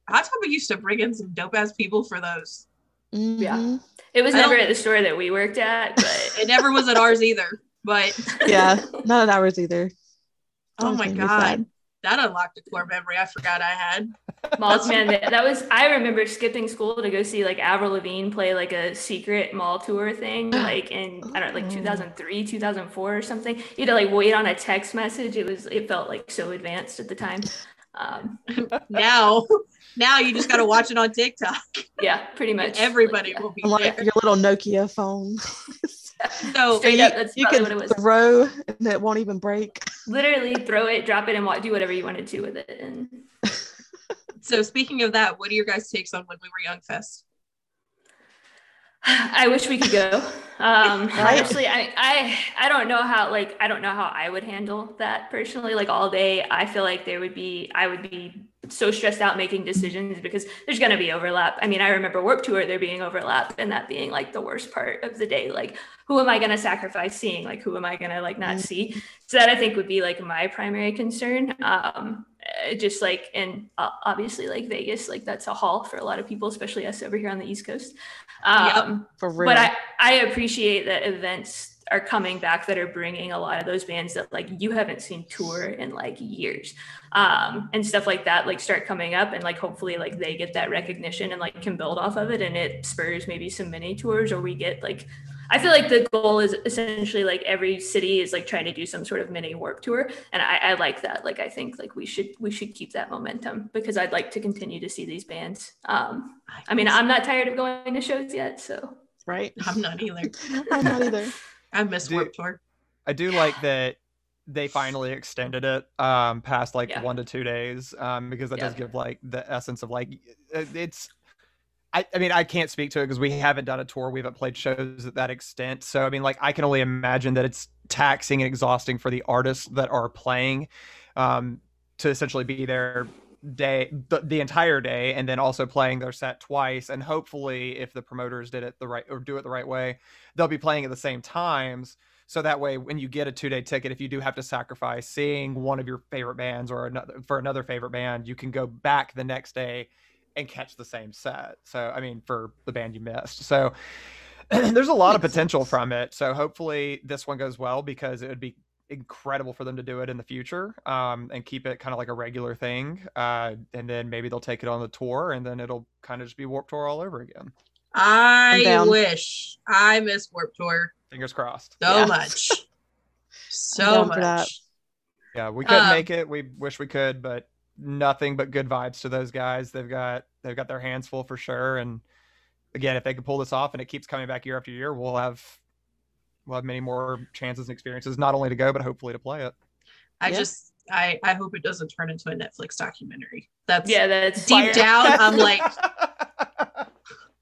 A: Hot Topic used to bring in some dope ass people for those.
B: Mhm.
D: It was
A: I
D: never at the store that we worked at, but
A: It never was at ours either. But
B: Yeah, not at ours either.
A: oh my god, that unlocked a core memory I forgot I had.
D: Malls, man, that that was. I remember skipping school to go see like Avril Lavigne play like a secret mall tour thing, like in I don't know, like
B: Oh.
D: 2003, 2004 or something. You had to like wait on a text message. It was. It felt like so advanced at the time. Um,
A: Now, now you just got to watch it on TikTok.
D: yeah, pretty much.
A: Everybody
D: Like,
A: will be
B: like
A: there.
B: your little Nokia phone.
A: So
D: Straight
B: you,
D: up, that's
B: you can
D: what it was.
B: throw and it won't even break.
D: Literally throw it, drop it, and do whatever you want to do with it. And
A: So speaking of that, what are your guys' takes on when we were young fest?
D: I wish we could go. Um,
B: Right.
D: honestly, I, I I don't know how like I don't know how I would handle that personally. Like all day, I feel like there would be I would be so stressed out making decisions because there's gonna be overlap. I mean, I remember Warped Tour there being overlap and that being like the worst part of the day. Like, who am I gonna sacrifice seeing? Like, who am I gonna like not
B: Mhm.
D: see? So that I think would be like my primary concern. Um, just like and uh, obviously like Vegas, like that's a haul for a lot of people, especially us over here on the East Coast.
A: Yep.
D: Um,
B: For real.
D: but I, I appreciate that events are coming back that are bringing a lot of those bands that like you haven't seen tour in like years um and stuff like that like start coming up and like hopefully like they get that recognition and like can build off of it and it spurs maybe some mini tours or we get like I feel like the goal is essentially like every city is like trying to do some sort of mini warped tour. And I, I like that. Like I think like we should we should keep that momentum because I'd like to continue to see these bands. Um I mean I'm not tired of going to shows yet, so
B: right?
A: I'm not either.
B: I'm not either.
A: I miss
E: Dude.
A: Warped Tour.
E: I do like that they finally extended it um past like
D: Yeah.
E: one to two days um because that does give like the essence of like it's I, I mean I can't speak to it because we haven't done a tour. We haven't played shows at that extent. So I mean like I can only imagine that it's taxing and exhausting for the artists that are playing um to essentially be there day the, the entire day and then also playing their set twice. And hopefully if the promoters did it the right or do it the right way they'll be playing at the same times. So that way when you get a two day ticket if you do have to sacrifice seeing one of your favorite bands or another for another favorite band you can go back the next day and catch the same set so i mean for the band you missed so there's a lot of potential from it so hopefully this one goes well because it would be incredible for them to do it in the future um, and keep it kind of like a regular thing uh, and then maybe they'll take it on the tour and then it'll kind of just be warped tour all over again
A: I wish I miss Warped Tour
E: fingers crossed
A: so
B: Yeah.
A: much. So
B: down for that.
A: much.
E: Yeah, we couldn't
A: Um,
E: make it. We wish we could, but nothing but good vibes to those guys. They've got they've got their hands full for sure. And again, if they can pull this off and it keeps coming back year after year, we'll have we'll have many more chances and experiences, not only to go, but hopefully to play it.
A: I
B: Yeah.
A: just I I hope it doesn't turn into a Netflix documentary. That's
D: yeah, that's
A: Deep down, I'm like-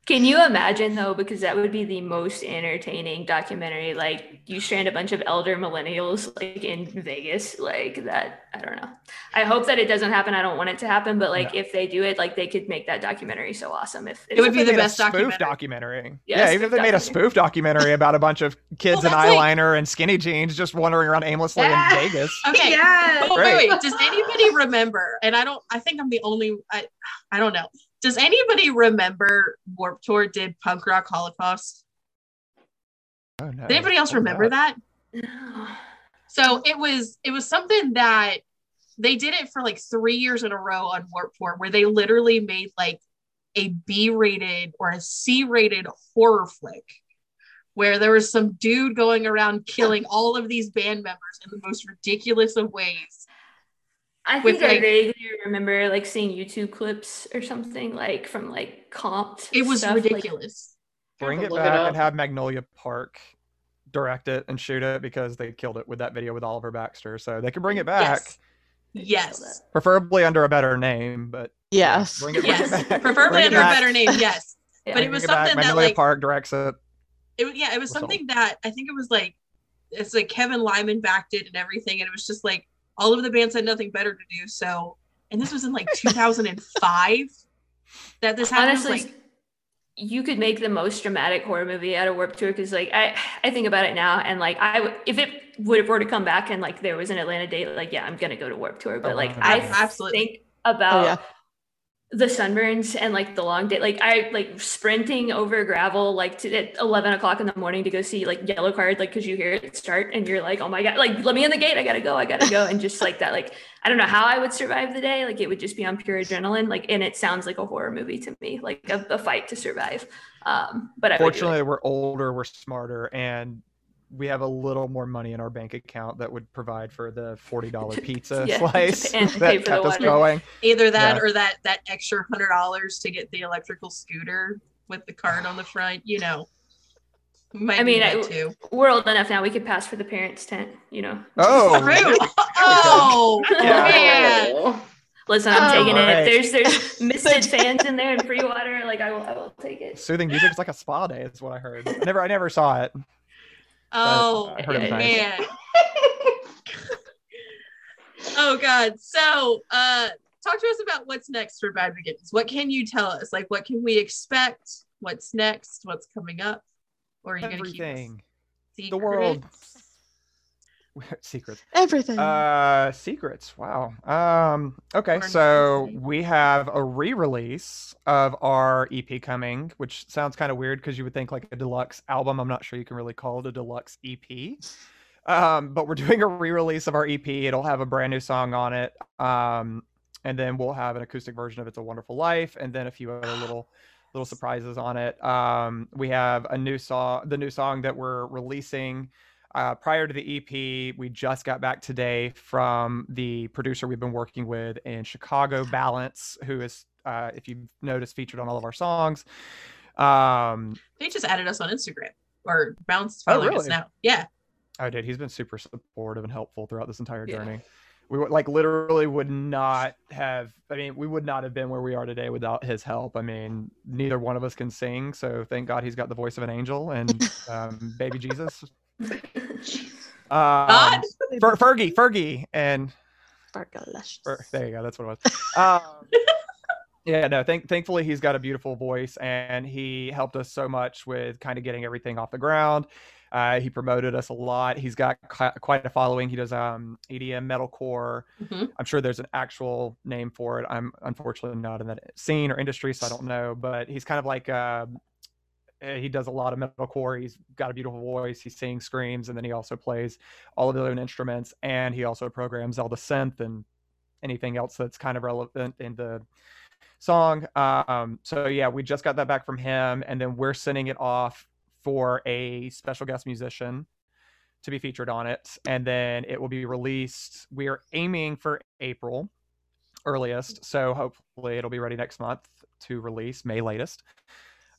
D: Can you imagine though? Because that would be the most entertaining documentary. Like you strand a bunch of elder millennials like in Vegas, like that. I don't know. I hope that it doesn't happen. I don't want it to happen, but like if they do it, like they could make that documentary so awesome. If, if
A: It would be the
E: made a
A: best
E: spoof
A: documentary.
E: documentary.
D: Yeah,
E: Yeah, even if they made a spoof documentary about a bunch of kids in
A: Well, that's like-
E: eyeliner and skinny jeans just wandering around aimlessly
C: Yeah.
E: in Vegas.
A: okay.
C: Yes.
A: Oh, wait,
E: Great.
A: wait. Does anybody remember? And I don't. I think I'm the only. I. I don't know. Does anybody remember Warped Tour did Punk Rock Holocaust?
E: Oh no.
A: Did anybody else
E: What was
A: remember that? So it was. It was something that they did it for like three years in a row on Warped Tour, where they literally made like a B-rated or a C-rated horror flick. Where there was some dude going around killing all of these band members in the most ridiculous of ways.
D: I
A: With,
D: think I
A: like-
D: vaguely remember like seeing YouTube clips or something like from like comped.
A: It was
D: stuff, like-
A: ridiculous.
E: Bring it
C: to look it
E: back and have Magnolia Park direct it and shoot it because they killed it with that video with Oliver Baxter. So they can bring it back,
A: Yes. Yes.
E: preferably under a better name, but
B: Yes.
E: bring it, bring
A: Yes.
E: it back.
A: Preferably
E: Bring it
A: under a better name. Yes.
D: Yeah.
A: But it was
E: back.
A: something that
E: Magnolia
A: like
E: Park directs it.
A: it yeah, it was something that I think it was like it's like Kevin Lyman backed it and everything. And it was just like all of the bands had nothing better to do. So and this was in like 2005 that this happened.
D: Honestly,
A: like,
D: you could make the most dramatic horror movie out of Warped Tour because, like, I I think about it now, and like, I w- if it would have were to come back and like there was an Atlanta date, like, yeah, I'm gonna go to Warped Tour. But
E: Oh,
D: like,
E: wow.
D: I
A: Absolutely.
D: think about
B: Oh yeah.
D: The sunburns and like the long day like i like sprinting over gravel like to at 11 o'clock in the morning to go see like Yellowcard like because you hear it start and you're like oh my god like let me in the gate i gotta go i gotta go and just like that like i don't know how i would survive the day like it would just be on pure adrenaline like and it sounds like a horror movie to me like a, a fight to survive um but i.
E: Fortunately, we're older, we're smarter, and we have a little more money in our bank account that would provide for the forty dollar pizza
D: Yeah,
E: slice
D: and
E: that
D: pay the
E: kept us
D: water.
E: going.
A: either that
E: Yeah.
A: or that that extra hundred dollars to get the electrical scooter with the card on the front. You know, might
D: I mean, I-
A: too.
D: we're old enough now we could pass for the parents tent you know
E: Oh,
A: True. Oh
E: Yeah.
A: man.
C: Oh.
D: listen i'm
C: Oh.
D: taking
E: Alright.
D: it there's there's misted fans in there and free water like i will i will take it
E: soothing music is like a spa day. Is what I heard. I never, I never saw it.
A: Oh
E: I heard it was nice.
A: man. Oh god. So uh talk to us about what's next for Bad Beginnings. What can you tell us? Like what can we expect? What's next? What's coming up? Or are you gonna keep
E: Everything, the world,
A: secret?
E: secrets.
B: Everything.
E: Uh, secrets. Wow. Um. Okay, so we have a re-release of our EP coming, which sounds kind of weird because you would think like a deluxe album. I'm not sure you can really call it a deluxe EP. Um, but we're doing a re-release of our EP. It'll have a brand new song on it. Um, and then we'll have an acoustic version of "It's a Wonderful Life," and then a few other little little surprises on it. Um, we have a new song, the new song that we're releasing uh, prior to the EP, we just got back today from the producer we've been working with in Chicago, Balance, who is, uh, if you've noticed, featured on all of our songs. Um,
A: They just added us on Instagram or Balance
E: Oh,
A: following us
E: really?
A: now. Yeah.
E: oh, did. he's been super supportive and helpful throughout this entire
D: Yeah.
E: journey. We would like literally would not have. I mean, we would not have been where we are today without his help. I mean, neither one of us can sing, so thank God he's got the voice of an angel and um, baby Jesus. Um,
A: God.
E: Fer- Fergie, Fergie, and
B: Fergalicious.
E: Or, there you go. That's what it was. Um, yeah, no. Thank, thankfully, he's got a beautiful voice, and he helped us so much with kind of getting everything off the ground. Uh, he promoted us a lot. He's got qui- quite a following. He does um, EDM metalcore.
A: Mhm.
E: I'm sure there's an actual name for it. I'm unfortunately not in that scene or industry, so I don't know. But he's kind of like uh, he does a lot of metalcore. He's got a beautiful voice. He sings, screams, and then he also plays all of the other instruments. And he also programs all the synth and anything else that's kind of relevant in the song. Um, so yeah, we just got that back from him, and then we're sending it off for a special guest musician to be featured on it, and then it will be released. We are aiming for April earliest, so hopefully it'll be ready next month to release May latest.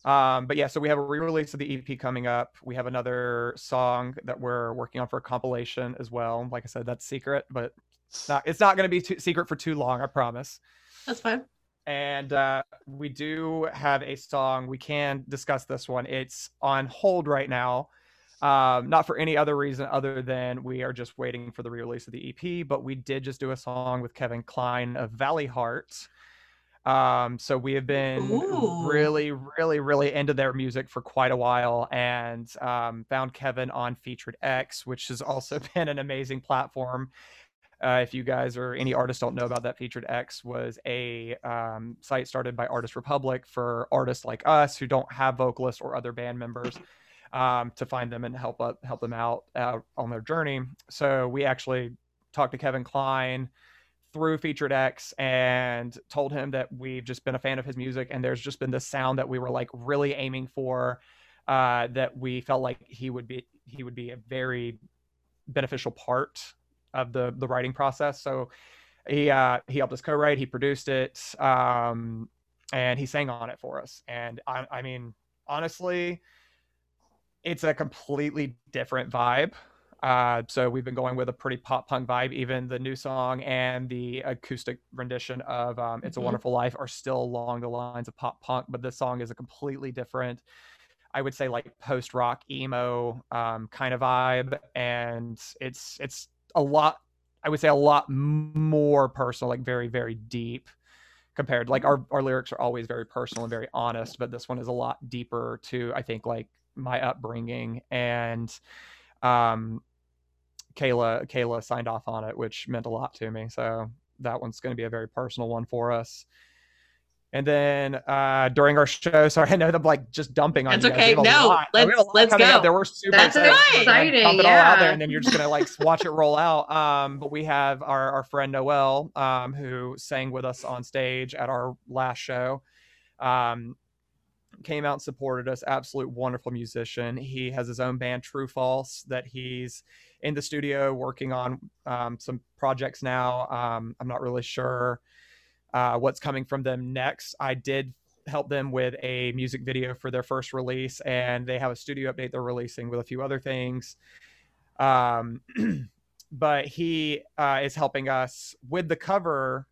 E: Um, but yeah, so we have a re-release of the EP coming up. We have another song that we're working on for a compilation as well. Like I said, that's secret, but it's not, it's not going to be too secret for too long, I promise.
A: That's fine.
E: And uh, we do have a song. We can discuss this one. It's on hold right now. Um, not for any other reason other than we are just waiting for the re-release of the EP. But we did just do a song with Kevin Klein of Valleyheart. Um, so we have been
A: Ooh.
E: really, really, really into their music for quite a while, and um, found Kevin on Featured X, which has also been an amazing platform. Uh, if you guys or any artists don't know about that, Featured X was a um, site started by Artist Republik for artists like us who don't have vocalists or other band members um, to find them and help up, help them out uh, on their journey. So we actually talked to Kevin Klein through Featured X and told him that we've just been a fan of his music and there's just been this sound that we were like really aiming for uh, that we felt like he would be he would be a very beneficial part of the the writing process. So he uh, he helped us co-write, he produced it, um, and he sang on it for us. And I, I mean, honestly, it's a completely different vibe. Uh, so we've been going with a pretty pop punk vibe. Even the new song and the acoustic rendition of um, "It's a
A: Mhm.
E: Wonderful Life" are still along the lines of pop punk, but this song is a completely different. I would say like post rock emo um, kind of vibe, and it's it's a lot I would say a lot more personal, like very very deep compared like our, our lyrics are always very personal and very honest but this one is a lot deeper to i think like my upbringing and um kayla kayla signed off on it which meant a lot to me so that one's going to be a very personal one for us and then uh, during our show, sorry, I know I'm like just dumping on
A: That's
E: you. guys.
A: okay.
E: We have a
A: No,
E: lot- we have a
A: let's- let's go.
E: Out there. We're super
C: That's
E: excited.
C: exciting,
E: Pump it all out there, and then you're just gonna like watch it roll out. Um, but we have our our friend Noel, um, who sang with us on stage at our last show. Um, came out and supported us. Absolute wonderful musician. He has his own band, True False, that he's in the studio working on um, some projects now. Um, I'm not really sure uh, what's coming from them next. I did help them with a music video for their first release, and they have a studio update they're releasing with a few other things. Um, but he uh, is helping us with the cover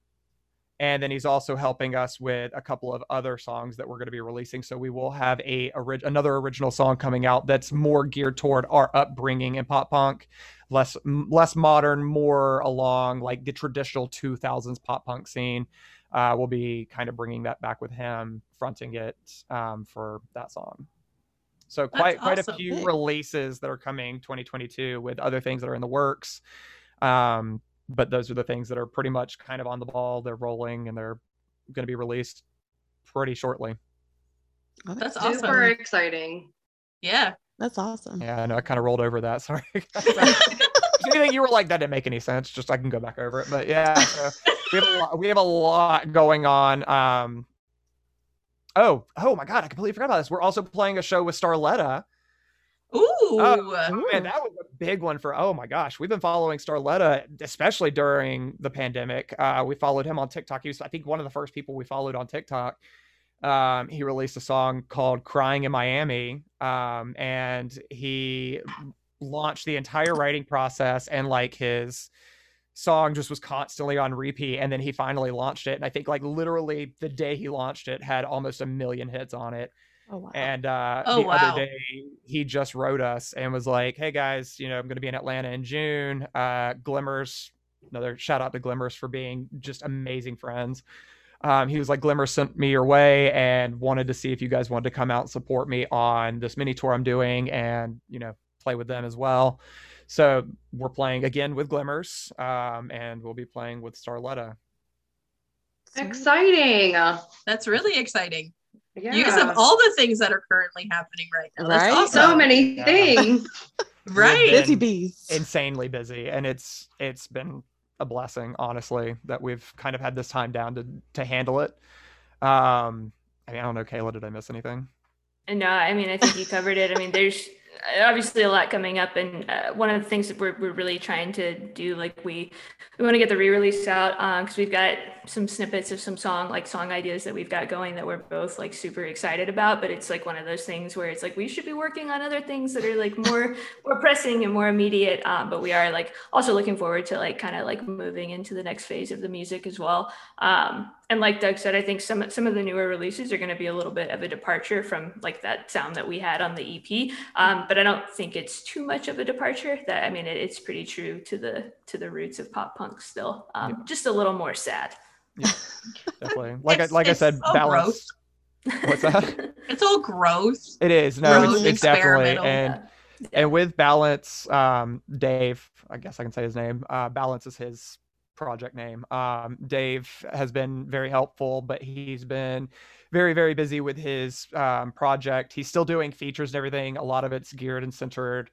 E: and then he's also helping us with a couple of other songs that we're going to be releasing. So we will have a ori- another original song coming out that's more geared toward our upbringing in pop punk less m- less modern more along like the traditional 2000s pop punk scene. Uh, we'll be kind of bringing that back with him fronting it um, for that song. So quite quite a few releases that are coming 2022 with other things that are in the works. Um, but those are the things that are pretty much kind of on the ball. They're rolling and they're going to be released pretty shortly.
B: Oh,
A: That's
B: cool.
A: awesome.
C: Super exciting.
A: Yeah.
B: That's awesome.
E: Yeah, I know I kind of rolled over that. Sorry. Anything you were like that didn't make any sense. Just I can go back over it. But yeah, so we have a lot, we have a lot going on. Um, oh, oh my god, I completely forgot about this. We're also playing a show with Starletta.
A: Ooh.
E: Oh, man, that was a big one for. Oh my gosh, we've been following Starletta, especially during the pandemic. Uh, we followed him on TikTok. He was, I think, one of the first people we followed on TikTok. Um, he released a song called "Crying in Miami," um, and he launched the entire writing process and like his song just was constantly on repeat and then he finally launched it and i think like literally the day he launched it had almost a million hits on it
B: Oh wow.
E: and uh,
A: Oh,
E: the
A: wow.
E: other day, he just wrote us and was like, "Hey guys, you know, I'm going to be in Atlanta in June. Uh, Glimmers, another shout out to Glimmers for being just amazing friends. Um, he was like, Glimmers sent me your way and wanted to see if you guys wanted to come out and support me on this mini tour I'm doing and you know play with them as well. So we're playing again with Glimmers, um, and we'll be playing with Starletta.
C: Exciting.
A: That's really exciting.
C: Yeah.
A: You guys have all the things that are currently happening right now. That's
B: Right?
A: awesome.
C: so many
E: Yeah.
C: things.
A: right.
E: been-
B: Busy bees.
E: insanely busy and it's it's been a blessing honestly that we've kind of had this time down to to handle it um i mean i don't know kayla did i miss anything
D: And no, I mean, I think you covered it. I mean, there's obviously a lot coming up, and uh, one of the things that we're, we're really trying to do, like we we want to get the re-release out because we've got some snippets of some song, like song ideas that we've got going that we're both like super excited about. But it's like one of those things where it's like we should be working on other things that are like more more pressing and more immediate. Um, but we are like also looking forward to like kind of like moving into the next phase of the music as well. Um, and like Doug said, I think some some of the newer releases are going to be a little bit of a departure from like that sound that we had on the EP. Um, but I don't think it's too much of a departure. That I mean, it, it's pretty true to the to the roots of pop punk still. Um, Just a little more sad.
E: Yeah, definitely like
A: It's-
E: I, like i said
A: so
E: balance what's that
A: It's all gross.
E: it is no
A: Gross,
E: it's, it's definitely and
D: Yeah.
E: and with balance um dave i guess i can say his name uh balance is his project name. Um dave has been very helpful but he's been very very busy with his um, project. He's still doing features and everything. A lot of it's geared and centered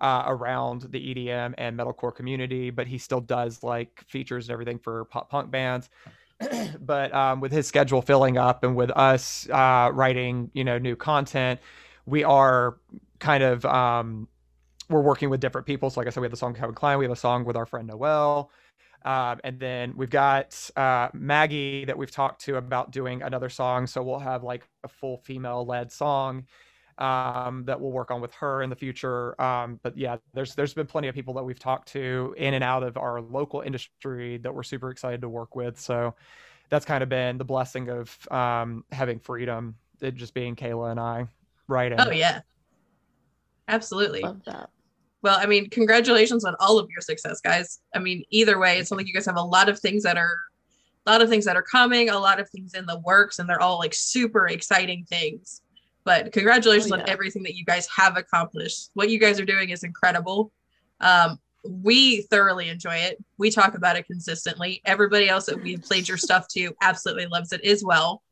E: uh, around the edm and metalcore community but he still does like features and everything for pop punk bands. But um, with his schedule filling up and with us uh, writing you know new content we are kind of um, we're working with different people. So like I said, we have the song Kevin Klein, we have a song with our friend Noel. Um, and then we've got uh, Maggie that we've talked to about doing another song. So we'll have like a full female led song um, that we'll work on with her in the future. Um, but yeah, there's there's been plenty of people that we've talked to in and out of our local industry that we're super excited to work with. So that's kind of been the blessing of um, having freedom, it just being Kayla and I writing.
A: Oh yeah. Absolutely.
B: Love that.
A: Well, I mean, congratulations on all of your success, guys. I mean, either way, it's like you guys have a lot of things that are a lot of things that are coming, a lot of things in the works, and they're all like super exciting things. But congratulations
B: Oh,
A: on everything that you guys have accomplished. What you guys are doing is incredible. Um, we thoroughly enjoy it. We talk about it consistently. Everybody else that we've played your stuff to absolutely loves it as well.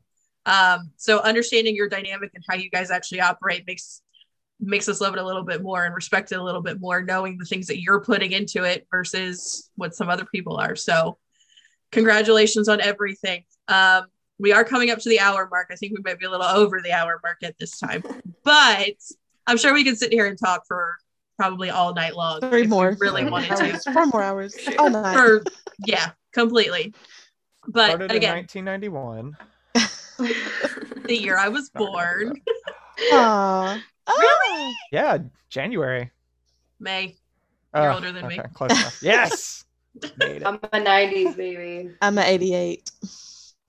A: Um, so understanding your dynamic and how you guys actually operate makes makes us love it a little bit more and respect it a little bit more, knowing the things that you're putting into it versus what some other people are. So congratulations on everything. Um, we are coming up to the hour mark. I think we might be a little over the hour mark at this time, but I'm sure we can sit here and talk for probably all night long.
B: Three more.
A: really
B: Four
A: wanted to.
B: Four more hours. Oh, nice.
A: For yeah, completely. But
E: Started in
A: again,
E: 1991.
A: the year I was born,
B: Aw. Oh.
E: Yeah, January.
A: May. You're
E: Oh,
A: older than me.
E: Close enough. Yes.
C: I'm a 90s baby.
B: I'm at 88.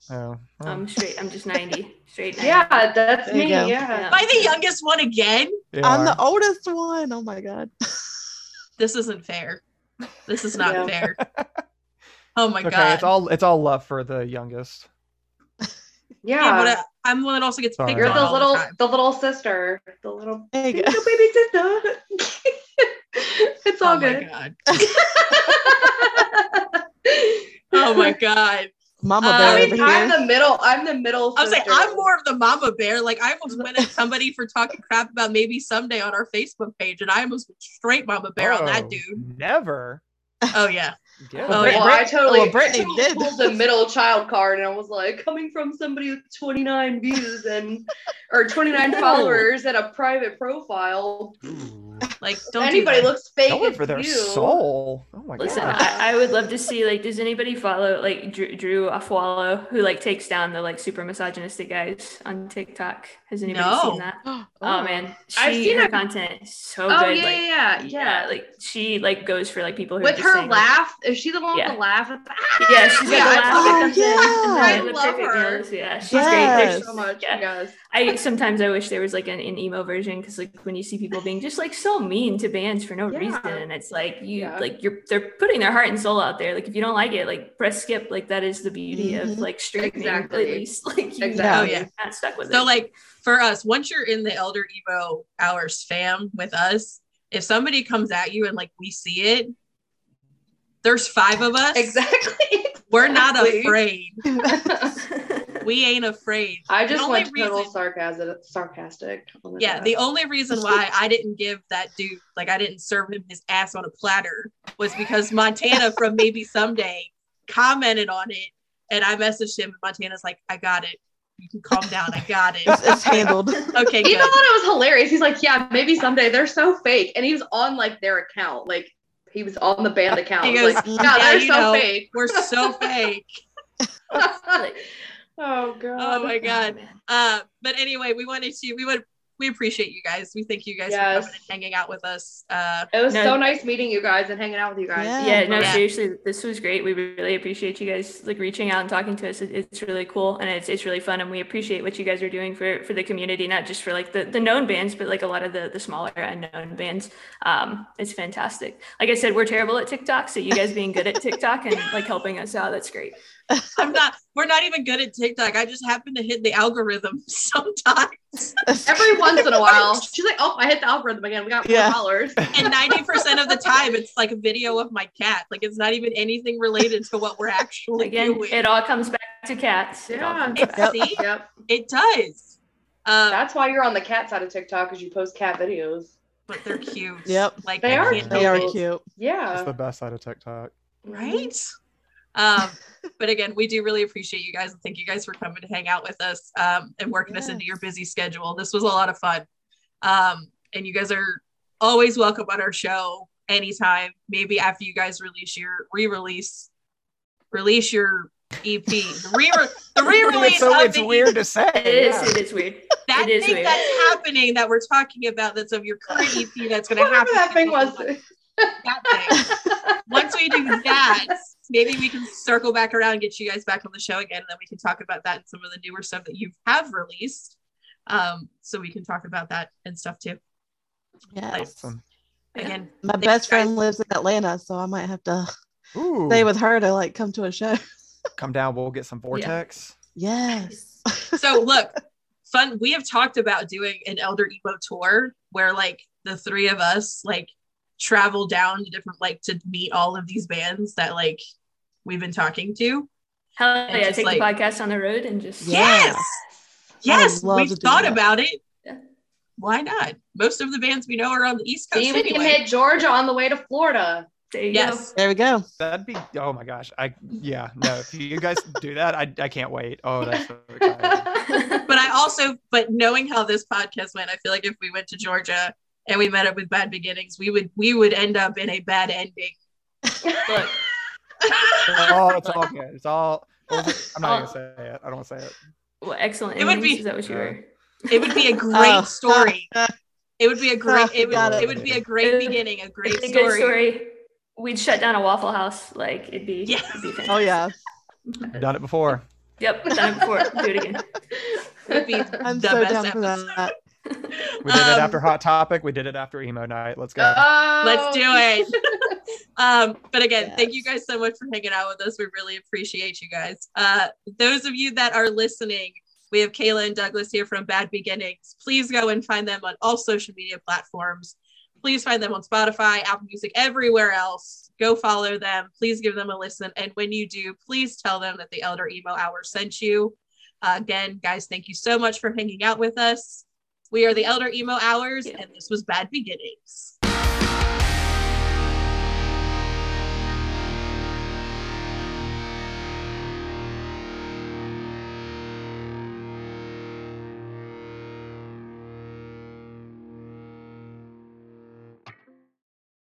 E: Oh, well,
D: I'm straight. I'm just 90. Straight 90.
C: Yeah, that's
B: There
C: me.
B: go.
C: Yeah.
A: Am I the youngest one again?
E: you
B: I'm
E: are.
B: the oldest one. Oh my god.
A: This isn't fair. This is not
C: Yeah.
A: fair. Oh my
E: okay,
A: god.
E: it's all it's all love for the youngest.
C: Yeah.
A: yeah, but I, I'm the one that also gets
E: Sorry.
A: picked
C: You're
A: on
C: the
A: all
C: little
A: the time.
C: the little sister. The little
B: There you
C: little baby sister. it's all
A: Oh my
C: good.
A: god. Oh my god.
B: Mama
A: Uh,
B: bear
C: I
B: over
C: mean, I'm the middle. I'm the middle.
A: I was like. I'm more of the mama bear. Like I almost went at somebody for talking crap about maybe someday on our Facebook page, and I almost went straight mama bear on that
E: Oh,
A: dude.
E: Never.
A: Oh yeah.
E: Get
A: Oh,
E: it.
A: yeah.
C: Well, I totally,
B: well, Brittany
C: I totally
B: did.
C: pulled the middle child card, and I was like, coming from somebody with 29 views and or 29 followers and a private profile.
E: Ooh.
A: Like don't
C: Anybody
A: do
C: looks fake.
E: Going for their
C: you.
E: soul. Oh my
D: Listen,
E: god.
D: I, I would love to see like, does anybody follow like Drew, Drew Afualo who like takes down the like super misogynistic guys on TikTok? Has anybody
A: No.
D: seen that? Oh, man, she,
C: I've seen
D: her
C: it.
D: content so
C: Oh
D: good.
C: yeah,
D: like,
C: yeah, yeah, yeah.
D: like she like goes for like people who are
C: With her
D: saying, like-
C: laugh, is she the one
D: Yeah.
C: with the laugh? It's- Ah!
D: yeah, she's got
C: Yeah,
D: the laugh
C: love
D: that
B: it.
D: comes in.
B: Oh,
C: yeah.
D: the
C: I love her.
D: nose. Yeah, she's
B: Yes.
D: great.
C: Thanks
D: There's
C: so much,
D: yeah.
C: You guys.
D: I sometimes I wish there was like an, an emo version because like when you see people being just like so mean to bands for no
C: Yeah.
D: reason, and it's like you
C: Yeah.
D: like you're they're putting their heart and soul out there. Like if you don't like it, like press skip. Like that is the beauty
B: Mhm.
D: of like streaming.
C: Exactly.
D: At least like you
C: Exactly.
A: Oh, yeah.
D: not stuck with
A: So
D: it.
A: So like for us, once you're in the Elder Emo Hours fam with us, if somebody comes at you and like we see it, there's five of us.
C: Exactly.
A: We're not afraid. We ain't afraid.
C: I just
A: only
C: went total
A: reason-
C: sarcasm, sarcastic. Oh on the
A: Yeah,
C: chat.
A: the only reason why I didn't give that dude, like I didn't serve him his ass on a platter, was because Montana from Maybe Someday commented on it, and I messaged him. and Montana's like, "I got it. You can calm down. I got it."
B: It's, it's handled.
A: Okay,
C: He
A: good.
C: thought it was hilarious. He's like, yeah, maybe someday. They're so fake, and he was on like their account, like he was on the band account.
A: He
C: He was
A: goes,
C: like, yeah,
A: "Yeah,
C: they're so
A: know,
C: fake.
A: We're so fake.
D: Like,
C: oh god.
A: Oh my god.
D: man.
A: Uh, but anyway, we wanted to. We would. We appreciate you guys. We thank you guys for coming and hanging out with us. Uh,
C: It was
D: No.
C: so nice meeting you guys and hanging out with you guys.
B: Yeah.
D: yeah no
A: Yeah.
D: seriously this was great we really appreciate you guys like reaching out and talking to us it, it's really cool and it's, it's really fun and we appreciate what you guys are doing for for the community not just for like the, the known bands but like a lot of the the smaller unknown bands um it's fantastic like i said we're terrible at tiktok so you guys being good at tiktok and like helping us out that's great
A: I'm not. We're not even good at TikTok. I just happen to hit the algorithm sometimes,
C: Every once in a while, she's like, "Oh, I hit the algorithm again. We got more
B: Yeah.
C: followers."
A: and ninety percent of the time, it's like a video of my cat. Like it's not even anything related to what we're actually
D: again
A: doing.
D: it all comes back to cats it all
C: Yeah.
A: It-
D: back.
A: see,
C: Yep.
A: it does. Um,
C: That's why you're on the cat side of TikTok because you post cat videos.
A: but they're cute.
B: Yep.
A: Like
C: They
A: I
C: are
B: They are cute.
C: Yeah.
E: It's the best side of TikTok.
A: right? Um, but again, we do really appreciate you guys and thank you guys for coming to hang out with us um, and working us into your busy schedule. This was a lot of fun. Um, and you guys are always welcome on our show anytime. Maybe after you guys release your re-release, release your EP, the re the re-release
E: It's, so, it's
A: the
E: weird to say.
D: it is
E: yeah.
D: it is weird
A: that
D: It is
A: thing
D: weird.
A: that's happening that we're talking about that's of your current EP that's going to
C: Whatever
A: happen.
C: that thing was.
A: That thing. Once we do that, maybe we can circle back around and get you guys back on the show again, and then we can talk about that and some of the newer stuff that you have released. Um, so we can talk about that and stuff too.
B: Yes.
E: Awesome.
D: Yeah.
A: Again,
B: My best friend lives in Atlanta, so I might have to
E: Ooh,
B: stay with her to like come to a show.
E: come down. We'll get some vortex.
B: Yes.
A: so look, fun. We have talked about doing an Elder Emo tour where like the three of us like travel down to different like to meet all of these bands that like we've been talking to.
D: Hell
A: And
D: yeah,
A: just,
D: take
A: like-
D: the podcast on the road and just
B: Yeah.
A: Yes. Yes, we've thought
B: that.
A: about it.
D: Yeah.
A: Why not? Most of the bands we know are on the East Coast
C: See, we can
A: anyway.
C: hit Georgia on the way to Florida.
D: there you
A: Yes.
B: There we go.
E: That'd be. Oh my gosh. I yeah. No, if you guys do that, I I can't wait. Oh, that's so exciting.
A: But I also, but knowing how this podcast went, I feel like if we went to Georgia and we met up with Bad Beginnings, we would we would end up in a bad ending.
D: Look,
E: oh, it's all good. It's all. what was it? I'm not gonna say it. I don't want to say it.
D: well, excellent.
A: It would be-
D: Is that what you were?
A: It would be a great
B: Oh.
A: story. It would be a great. It would.
B: It.
A: It would be a great beginning. A great
D: It's a
A: story.
D: good story. We'd shut down a Waffle House. Like it'd be.
A: Yeah.
D: It'd be.
B: Oh yeah.
E: I've done it before.
D: Yep. Done it before. Do it again.
A: It would be
B: I'm
A: the
B: so
A: best
B: down for that.
E: We did it
A: Um,
E: after Hot Topic. We did it after Emo Night. Let's go.
C: Oh.
A: Let's do it. Um, but again, thank you guys so much for hanging out with us. We really appreciate you guys. Uh, those of you that are listening, we have Kayla and Douglas here from Bad Beginnings. Please go and find them on all social media platforms. Please find them on Spotify, Apple Music, everywhere else. Go follow them. Please give them a listen. And when you do, please tell them that the Elder Emo Hour sent you. Uh, again, guys, thank you so much for hanging out with us. We are the Elder Emo Hours,
D: Yeah.
A: and this was Bad Beginnings.